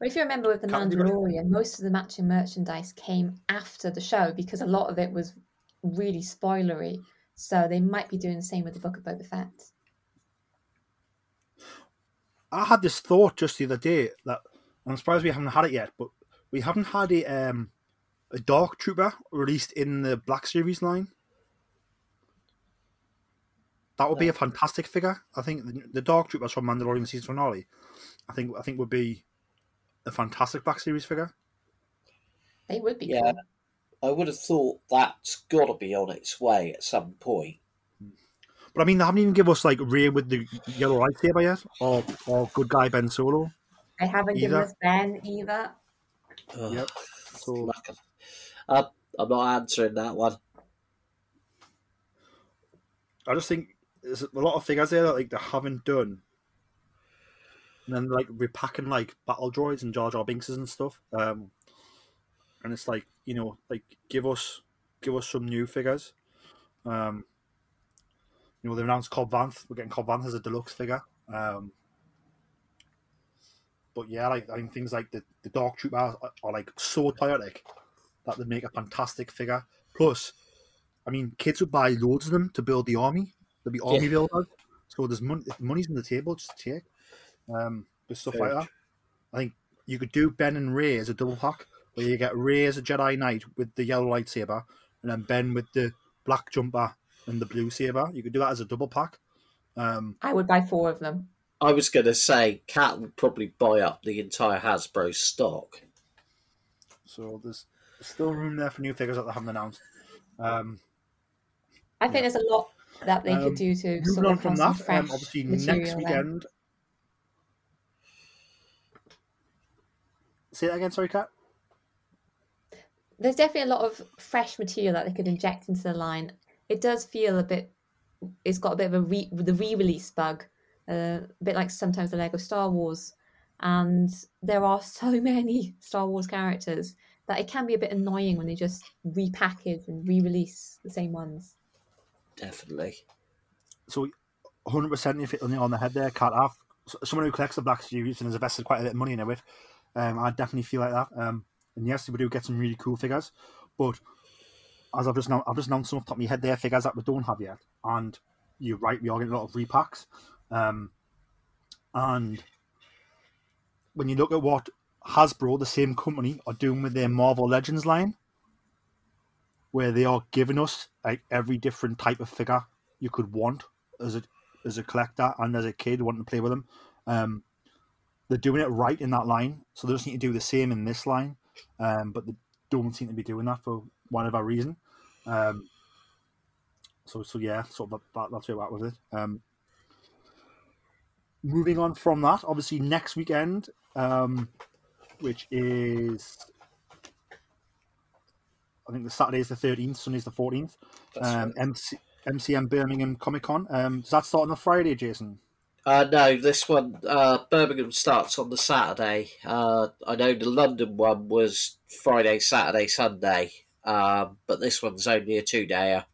Well, if you remember with the Can't. Mandalorian, most of the matching merchandise came after the show because a lot of it was really spoilery. So they might be doing the same with the Book of Boba Fett. I had this thought just the other day that I'm surprised we haven't had it yet, but we haven't had a um, a Dark Trooper released in the Black Series line. That would be a fantastic figure. I think the, the Dark Troopers from Mandalorian season finale. I think I think would be a fantastic Black Series figure. They would be Yeah. cool. I would have thought that's got to be on its way at some point. But I mean, they haven't even give us like Rey with the yellow lightsaber yet, or or good guy Ben Solo. They haven't given us Ben either. Ugh, Yep. So lucky. Uh, I'm not answering that one. I just think there's a lot of figures there that like they haven't done. And then like repacking like battle droids and Jar Jar Binkses and stuff. Um, and it's like you know like give us give us some new figures. Um, you know they announced Cobb Vanth. We're getting Cobb Vanth as a deluxe figure. Um, but yeah, like I think things like the, the Dark Trooper are, are like so chaotic that they make a fantastic figure. Plus, I mean, kids would buy loads of them to build the army. There'd be army Yeah. builders. So there's money. Money's on the table just to take. Um, with stuff Very like that. I think you could do Ben and Rey as a double pack, where you get Rey as a Jedi Knight with the yellow lightsaber, and then Ben with the black jumper and the blue saber. You could do that as a double pack. Um, I would buy four of them. I was going to say, Kat would probably buy up the entire Hasbro stock. so there's still room there for new figures that they haven't announced. Um, I think there's a lot that they Um, could do to moving sort on of from that, fresh um, obviously material next then. weekend. Say that again, sorry, Kat. There's definitely a lot of fresh material that they could inject into the line. It does feel a bit. It's got a bit of a re, the re-release bug, uh, a bit like sometimes the Lego Star Wars, and there are so many Star Wars characters that it can be a bit annoying when they just repackage and re-release the same ones. Definitely. So, 100% you hit on the on the head there, Kat. I've, someone who collects the Black Series and has invested quite a bit of money in it, um, I definitely feel like that. Um, and yes, we do get some really cool figures, but as I've just now, I've just announced some off the top of my head there, figures that we don't have yet. And you're right, we are getting a lot of repacks. Um, and when you look at what Hasbro, the same company, are doing with their Marvel Legends line, where they are giving us like every different type of figure you could want as a as a collector and as a kid wanting to play with them. Um, they're doing it right in that line, so they just need to do the same in this line. Um, but they don't seem to be doing that for whatever reason. Um, so so yeah, sort of that, that's where we're at with it. Um, moving on from that, obviously next weekend, um, which is I think the Saturday is the thirteenth, Sunday is the fourteenth. Um, right. MC, MCM Birmingham Comic Con. Um, does that start on the Friday, Jason? Uh, no, this one, uh, Birmingham starts on the Saturday. Uh, I know the London one was Friday, Saturday, Sunday, um, but this one's only a two dayer.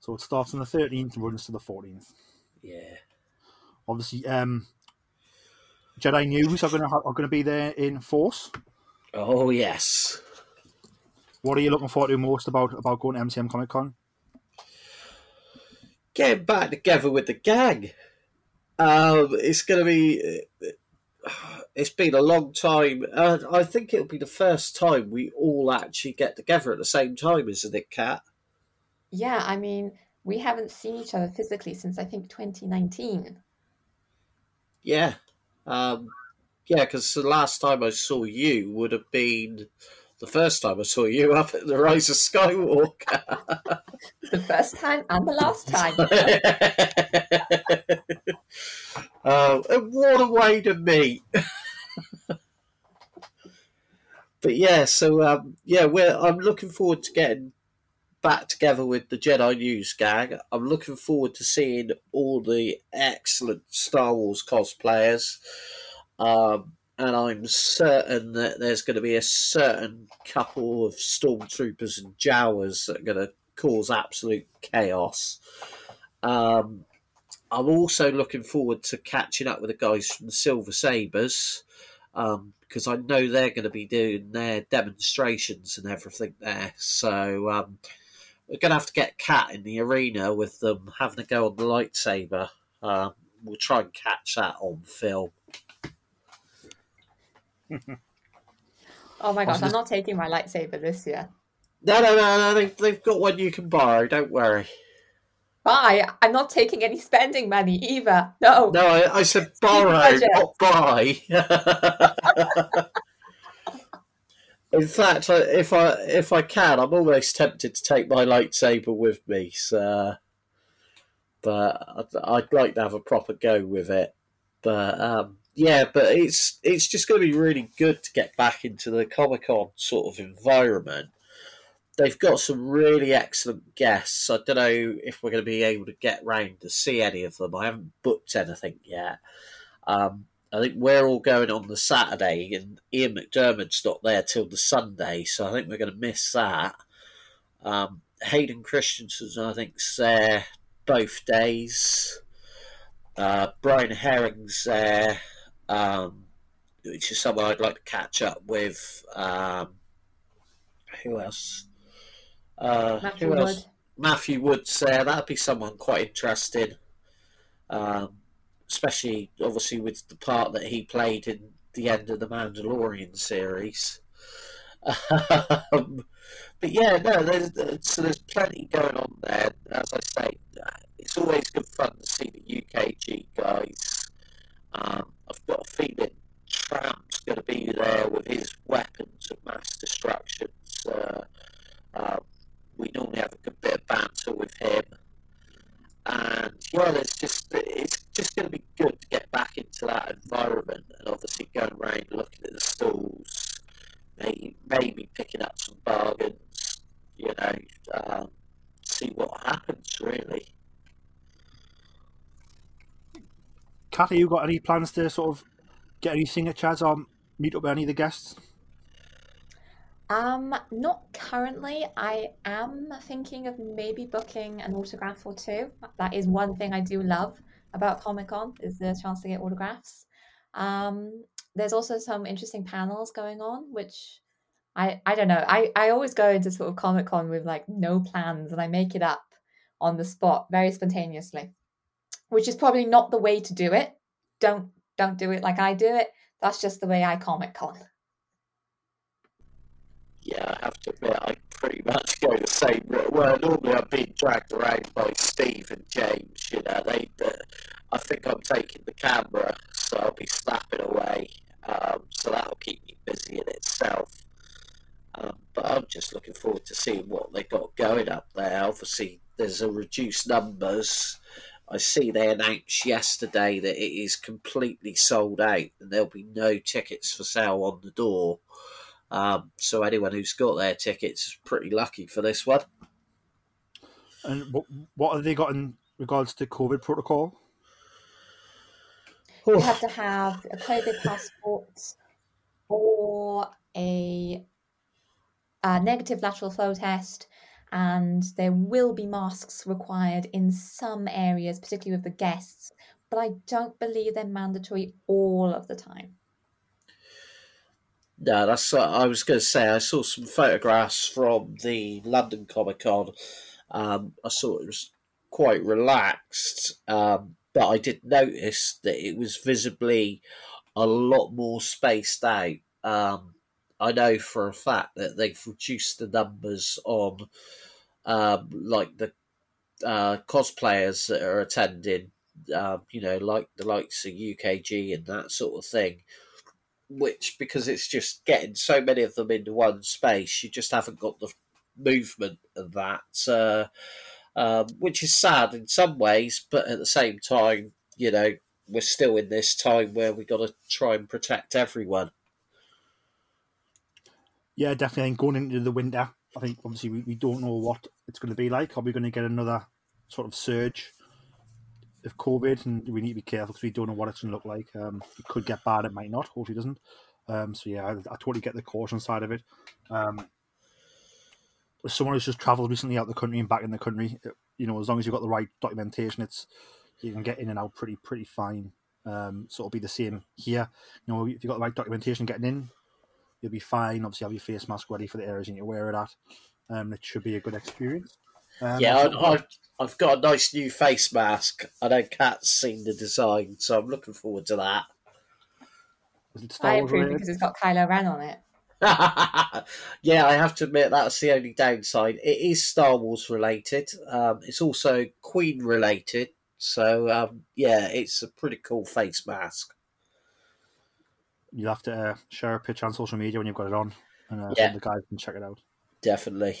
So it starts on the thirteenth and runs to the fourteenth. Yeah. Obviously, um, Jedi News are going to ha- are going to be there in force. Oh, yes. What are you looking forward to most about about going to MCM Comic Con? Getting back together with the gang. Um, it's going to be. It's been a long time. Uh, I think it'll be the first time we all actually get together at the same time, isn't it, Kat? Yeah, I mean, we haven't seen each other physically since I think 2019. Yeah. Um, yeah, because the last time I saw you would have been the first time I saw you up at the Rise of Skywalker. The first time and the last time. uh, and what a way to meet. but yeah, so um, yeah, we're, I'm looking forward to getting back together with the Jedi News gang. I'm looking forward to seeing all the excellent Star Wars cosplayers. Um, and I'm certain that there's going to be a certain couple of stormtroopers and Jawas that are going to cause absolute chaos. Um, I'm also looking forward to catching up with the guys from the Silver Sabres um, because I know they're going to be doing their demonstrations and everything there. So um, we're going to have to get Kat in the arena with them having a go on the lightsaber. Um, we'll try and catch that on film. Oh my gosh, I'm this- not taking my lightsaber this year. No, no, no, no. They've, they've got one you can borrow. Don't worry. Bye. I'm not taking any spending money either. No. No, I, I said borrow, not buy. In fact, if I if I can, I'm almost tempted to take my lightsaber with me. So, but I'd, I'd like to have a proper go with it. But um, yeah, but it's it's just going to be really good to get back into the Comic Con sort of environment. they've got some really excellent guests. I don't know if we're going to be able to get round to see any of them. I haven't booked anything yet. Um, I think we're all going on the Saturday, and Ian McDiarmid's not there till the Sunday, so I think we're going to miss that. Um, Hayden Christensen, I think, is there both days. Uh, Brian Herring's there, um, which is someone I'd like to catch up with. Um, who else? Uh, Matthew who Wood. Matthew Wood's there. That'd be someone quite interesting. Um, especially, obviously, with the part that he played in the end of the Mandalorian series. um, but yeah, no, there's so there's plenty going on there. As I say, it's always good fun to see the UKG guys. Um, I've got a feeling Tramp's going to be there with his weapons of mass destruction. Uh, we normally have a good bit of banter with him, and well, there's just it's just going to be good to get back into that environment, and obviously going around looking at the stalls, maybe, maybe picking up some bargains, you know, um, see what happens really. Kat, have you got any plans to sort of get anything at Chad's or meet up with any of the guests? Um, not currently. I am thinking of maybe booking an autograph or two. That is one thing I do love about Comic Con is the chance to get autographs. Um, there's also some interesting panels going on, which I I don't know. I I always go into sort of Comic Con with like no plans and I make it up on the spot very spontaneously, which is probably not the way to do it. Don't don't do it like I do it. That's just the way I Comic Con. yeah, I have to admit, I pretty much go the same. Well, normally I'm being dragged around by Steve and James. You know, they. Uh, I think I'm taking the camera, so I'll be snapping away. Um, so that'll keep me busy in itself. Um, but I'm just looking forward to seeing what they got going up there. Obviously, there's a reduced numbers. I see they announced yesterday that it is completely sold out and there'll be no tickets for sale on the door. Um, so anyone who's got their tickets is pretty lucky for this one. And what, what have they got in regards to COVID protocol? You have to have a COVID passport or a, a negative lateral flow test, and there will be masks required in some areas, particularly with the guests. But I don't believe they're mandatory all of the time. No, that's what I was going to say. I saw some photographs from the London Comic Con. Um, I saw it was quite relaxed, um, but I did notice that it was visibly a lot more spaced out. Um, I know for a fact that they've reduced the numbers on, um, like the uh, cosplayers that are attending. Uh, you know, like the likes of UKG and that sort of thing which because it's just getting so many of them into one space, you just haven't got the movement of that, uh, um, which is sad in some ways, but at the same time, you know, we're still in this time where we got to try and protect everyone. Yeah, definitely. I think going into the winter, I think obviously we, we don't know what it's going to be like. Are we going to get another sort of surge of COVID? And we need to be careful because we don't know what it's going to look like. Um, it could get bad, it might not. Hopefully, it doesn't. Um, so yeah, I, I totally get the caution side of it. Um, as someone who's just travelled recently out the country and back in the country, you know, as long as you've got the right documentation, it's you can get in and out pretty pretty fine. Um, so it'll be the same here. You know, if you've got the right documentation getting in, you'll be fine. Obviously, have your face mask ready for the areas and you need to wear it at. Um, it should be a good experience. Um, yeah, I, I've, I've got a nice new face mask. I know Kat's seen the design, so I'm looking forward to that. is it Star I approve related? because it's got Kylo Ren on it. yeah, I have to admit that's the only downside. It is Star Wars related. Um, it's also Queen related. So um, yeah, it's a pretty cool face mask. You'll have to uh, share a picture on social media when you've got it on, and uh, Yeah. the guys can check it out. Definitely.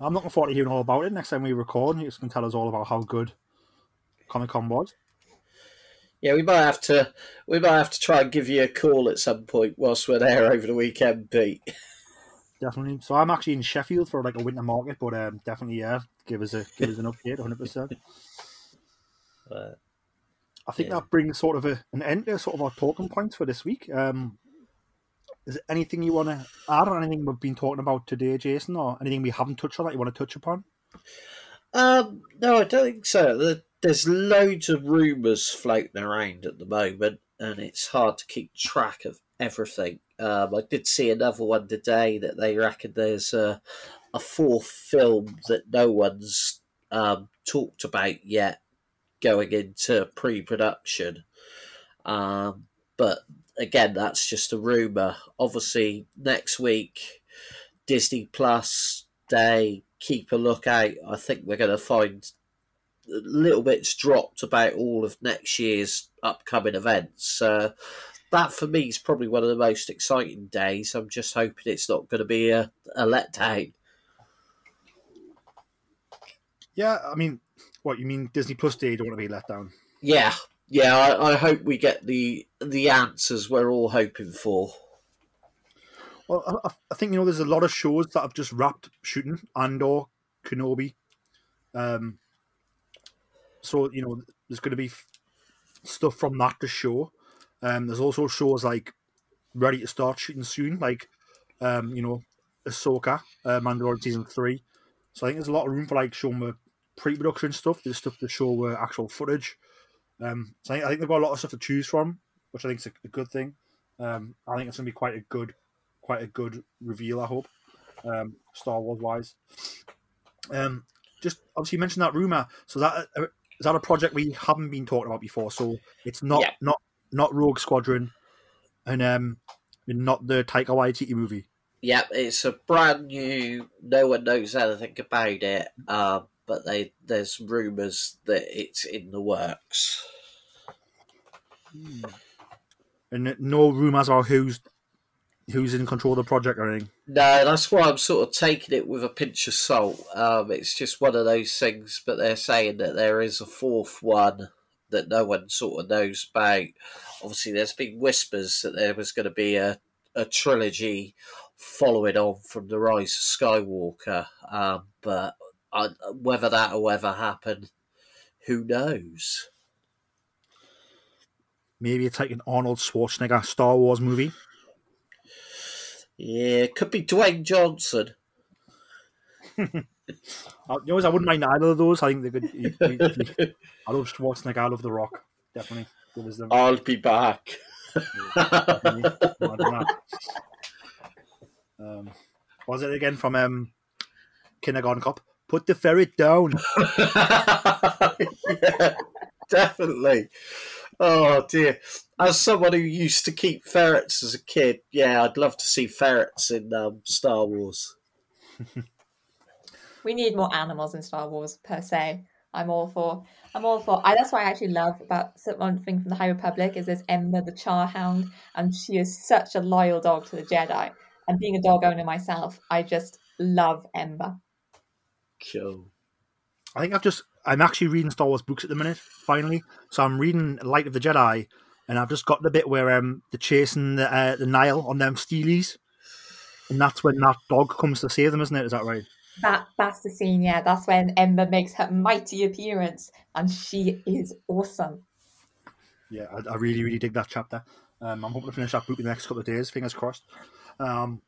I'm looking forward to hearing all about it next time we record. You can tell us all about how good Comic Con was. Yeah, we might have to we might have to try and give you a call at some point whilst we're there over the weekend, Pete. definitely. So I'm actually in Sheffield for like a winter market, but um, definitely yeah, give us a give us an update, 100. percent I think Yeah. that brings sort of a, an end to sort of our talking points for this week. Um, is there anything you want to add or anything we've been talking about today, Jason, or anything we haven't touched on that you want to touch upon? Um, no, I don't think so. There's loads of rumours floating around at the moment, and it's hard to keep track of everything. Um, I did see another one today that they reckon there's a, a fourth film that no one's um, talked about yet going into pre production. Um, but again, that's just a rumour. Obviously, next week, Disney Plus Day, keep a lookout. I think we're going to find little bits dropped about all of next year's upcoming events. Uh, that for me is probably one of the most exciting days. I'm just hoping it's not going to be a, a letdown. Yeah, I mean, what you mean Disney Plus Day? You don't want to be let down. Yeah, yeah. I, I hope we get the the answers we're all hoping for. Well, I, I think you know there's a lot of shows that have just wrapped shooting, Andor, Kenobi. Um, so you know there's going to be stuff from that to show. Um, there's also shows like ready to start shooting soon, like um, you know Ahsoka, uh, Mandalorian season three. So I think there's a lot of room for like showing the pre-production stuff. There's stuff to show uh, actual footage. Um, so I think, I think they've got a lot of stuff to choose from, which I think is a, a good thing. Um, I think it's going to be quite a good, quite a good reveal. I hope, um, Star Wars wise. Um, just obviously you mentioned that rumor. So that uh, is that a project we haven't been talking about before. So it's not Yeah. not not Rogue Squadron, and um, not the Taika Waititi movie. Yep, it's a brand new. No one knows anything about it, um, but they there's rumours that it's in the works. and no rumors about who's who's in control of the project or anything. No, that's why I'm sort of taking it with a pinch of salt. Um, it's just one of those things, but they're saying that there is a fourth one that no one sort of knows about. Obviously, there's been whispers that there was going to be a, a trilogy following on from the Rise of Skywalker, um, but I, whether that will ever happen, who knows? Maybe it's like an Arnold Schwarzenegger Star Wars movie. Yeah, it could be Dwayne Johnson. Uh, you know, I wouldn't mind either of those. I think they could. he- he- I love Schwarzenegger. I love The Rock. Definitely. Give us them. I'll be back. Definitely. No, I don't know. Um, was it again from um, Kindergarten Cop? Put the ferret down. yeah, definitely. Oh dear. As someone who used to keep ferrets as a kid, yeah, I'd love to see ferrets in um, Star Wars. We need more animals in Star Wars per se. I'm all for. I'm all for. I, that's what I actually love about some- one thing from the High Republic is there's Ember the Charhound, and she is such a loyal dog to the Jedi. And being a dog owner myself, I just love Ember. Cool. I think I've just. I'm actually reading Star Wars books at the minute, finally. So I'm reading Light of the Jedi, and I've just got the bit where um they're chasing the, uh, the Nihil on them steelies. And that's when that dog comes to save them, isn't it? Is that right? That that's the scene, yeah. That's when Ember makes her mighty appearance, and she is awesome. Yeah, I, I really, really dig that chapter. Um, I'm hoping to finish that book in the next couple of days. Fingers crossed. Um,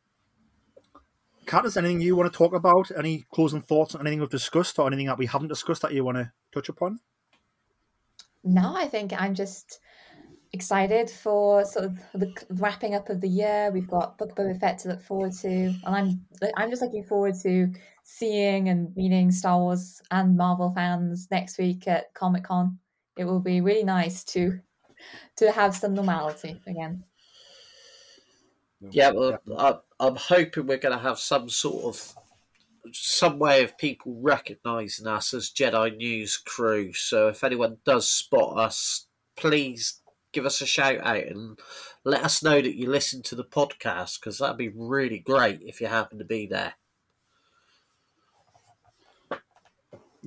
Kat, is anything you want to talk about? Any closing thoughts on anything we've discussed, or anything that we haven't discussed that you want to touch upon? No, I think I'm just excited for sort of the wrapping up of the year. We've got Book of Boba Fett to look forward to, and I'm I'm just looking forward to seeing and meeting Star Wars and Marvel fans next week at Comic Con. It will be really nice to to have some normality again. Yeah, well, I, I'm hoping we're going to have some sort of some way of people recognising us as Jedi News Crew. So if anyone does spot us, please give us a shout out and let us know that you listen to the podcast because that'd be really great if you happen to be there.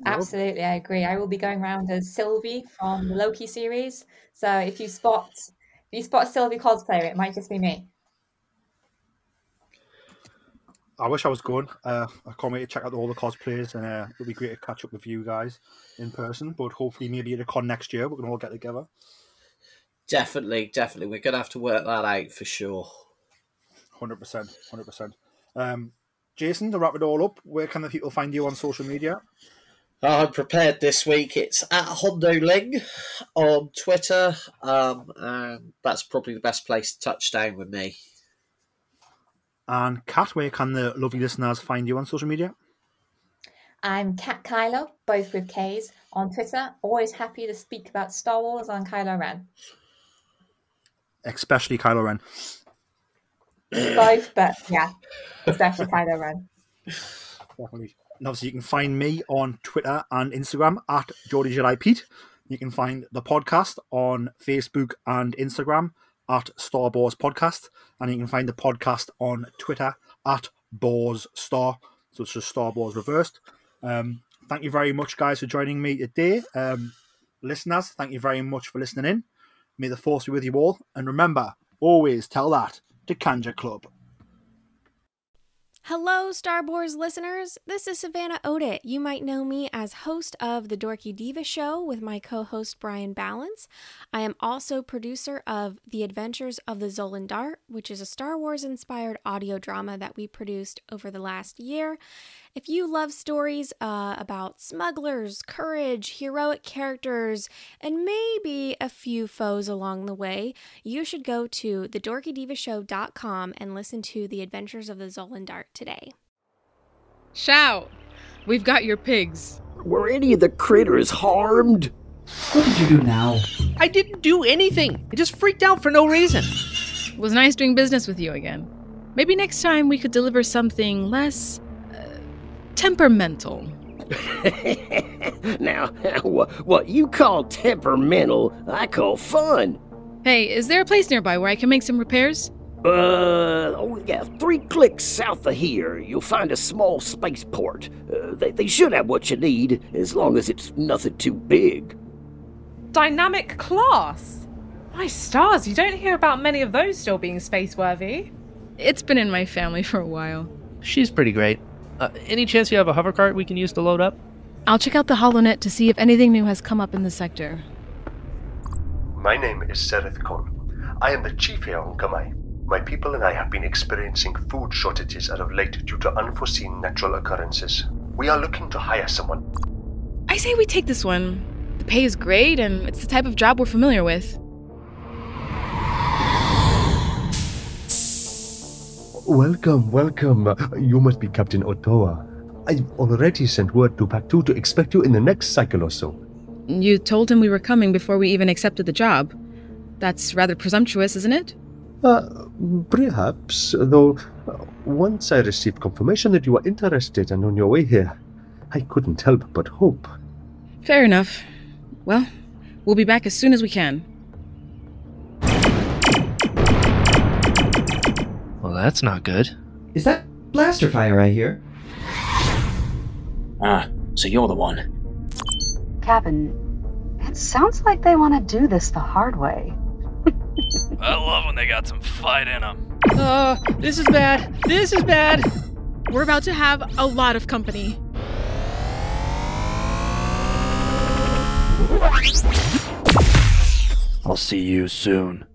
Absolutely, I agree. I will be going around as Sylvie from the Loki series. So if you spot if you spot a Sylvie cosplayer, it might just be me. I wish I was going. Uh, I can't wait to check out all the cosplays, and uh, it'll be great to catch up with you guys in person. But hopefully, maybe at a con next year, we can all get together. Definitely, definitely. We're going to have to work that out for sure. Hundred percent, hundred percent. Um, Jason, to wrap it all up, where can the people find you on social media? I'm prepared this week. It's at Hondo Ling on Twitter, um, and that's probably the best place to touch down with me. And Kat, where can the lovely listeners find you on social media? I'm Kat Kylo, both with K's, on Twitter. Always happy to speak about Star Wars on Kylo Ren. Especially Kylo Ren. Both, but yeah, especially Kylo Ren. Definitely. And obviously, you can find me on Twitter and Instagram at Geordie Jedi Pete. You can find the podcast on Facebook and Instagram at Star Wars Podcast. And you can find the podcast on Twitter at Boars Star. So it's just Star Wars reversed. Um, thank you very much, guys, for joining me today. Um, listeners, thank you very much for listening in. May the force be with you all. And remember, always tell that to Kanjiklub. Hello, Star Wars listeners. This is Savannah Odit. You might know me as host of The Dorky Diva Show with my co host Brian Balance. I am also producer of The Adventures of the Zolan Dart, which is a Star Wars inspired audio drama that we produced over the last year. If you love stories uh, about smugglers, courage, heroic characters, and maybe a few foes along the way, you should go to thedorkydivashow.com and listen to The Adventures of the Zolan Dart today. Shout! We've got your pigs. Were any of the critters harmed? What did you do now? I didn't do anything. I just freaked out for no reason. It was nice doing business with you again. Maybe next time we could deliver something less uh, temperamental. now, what, what you call temperamental, I call fun. Hey, is there a place nearby where I can make some repairs? Uh, oh yeah, three clicks south of here, you'll find a small spaceport. Uh, they, they should have what you need, as long as it's nothing too big. Dynamic class? My stars, you don't hear about many of those still being space-worthy. It's been in my family for a while. She's pretty great. Uh, any chance you have a hover cart we can use to load up? I'll check out the HoloNet to see if anything new has come up in the sector. My name is Sereth Khan. I am the chief here on Kamai. My people and I have been experiencing food shortages as of late due to unforeseen natural occurrences. We are looking to hire someone. I say we take this one. The pay is great, and it's the type of job we're familiar with. Welcome, welcome. You must be Captain Otoa. I've already sent word to Pac 2 to expect you in the next cycle or so. You told him we were coming before we even accepted the job. That's rather presumptuous, isn't it? Uh, perhaps, though, once I received confirmation that you were interested and on your way here, I couldn't help but hope. Fair enough. Well, we'll be back as soon as we can. Well, that's not good. Is that blaster fire I hear? Ah, so you're the one. Captain, it sounds like they want to do this the hard way. I love when they got some fight in them. Uh, this is bad. This is bad. We're about to have a lot of company. I'll see you soon.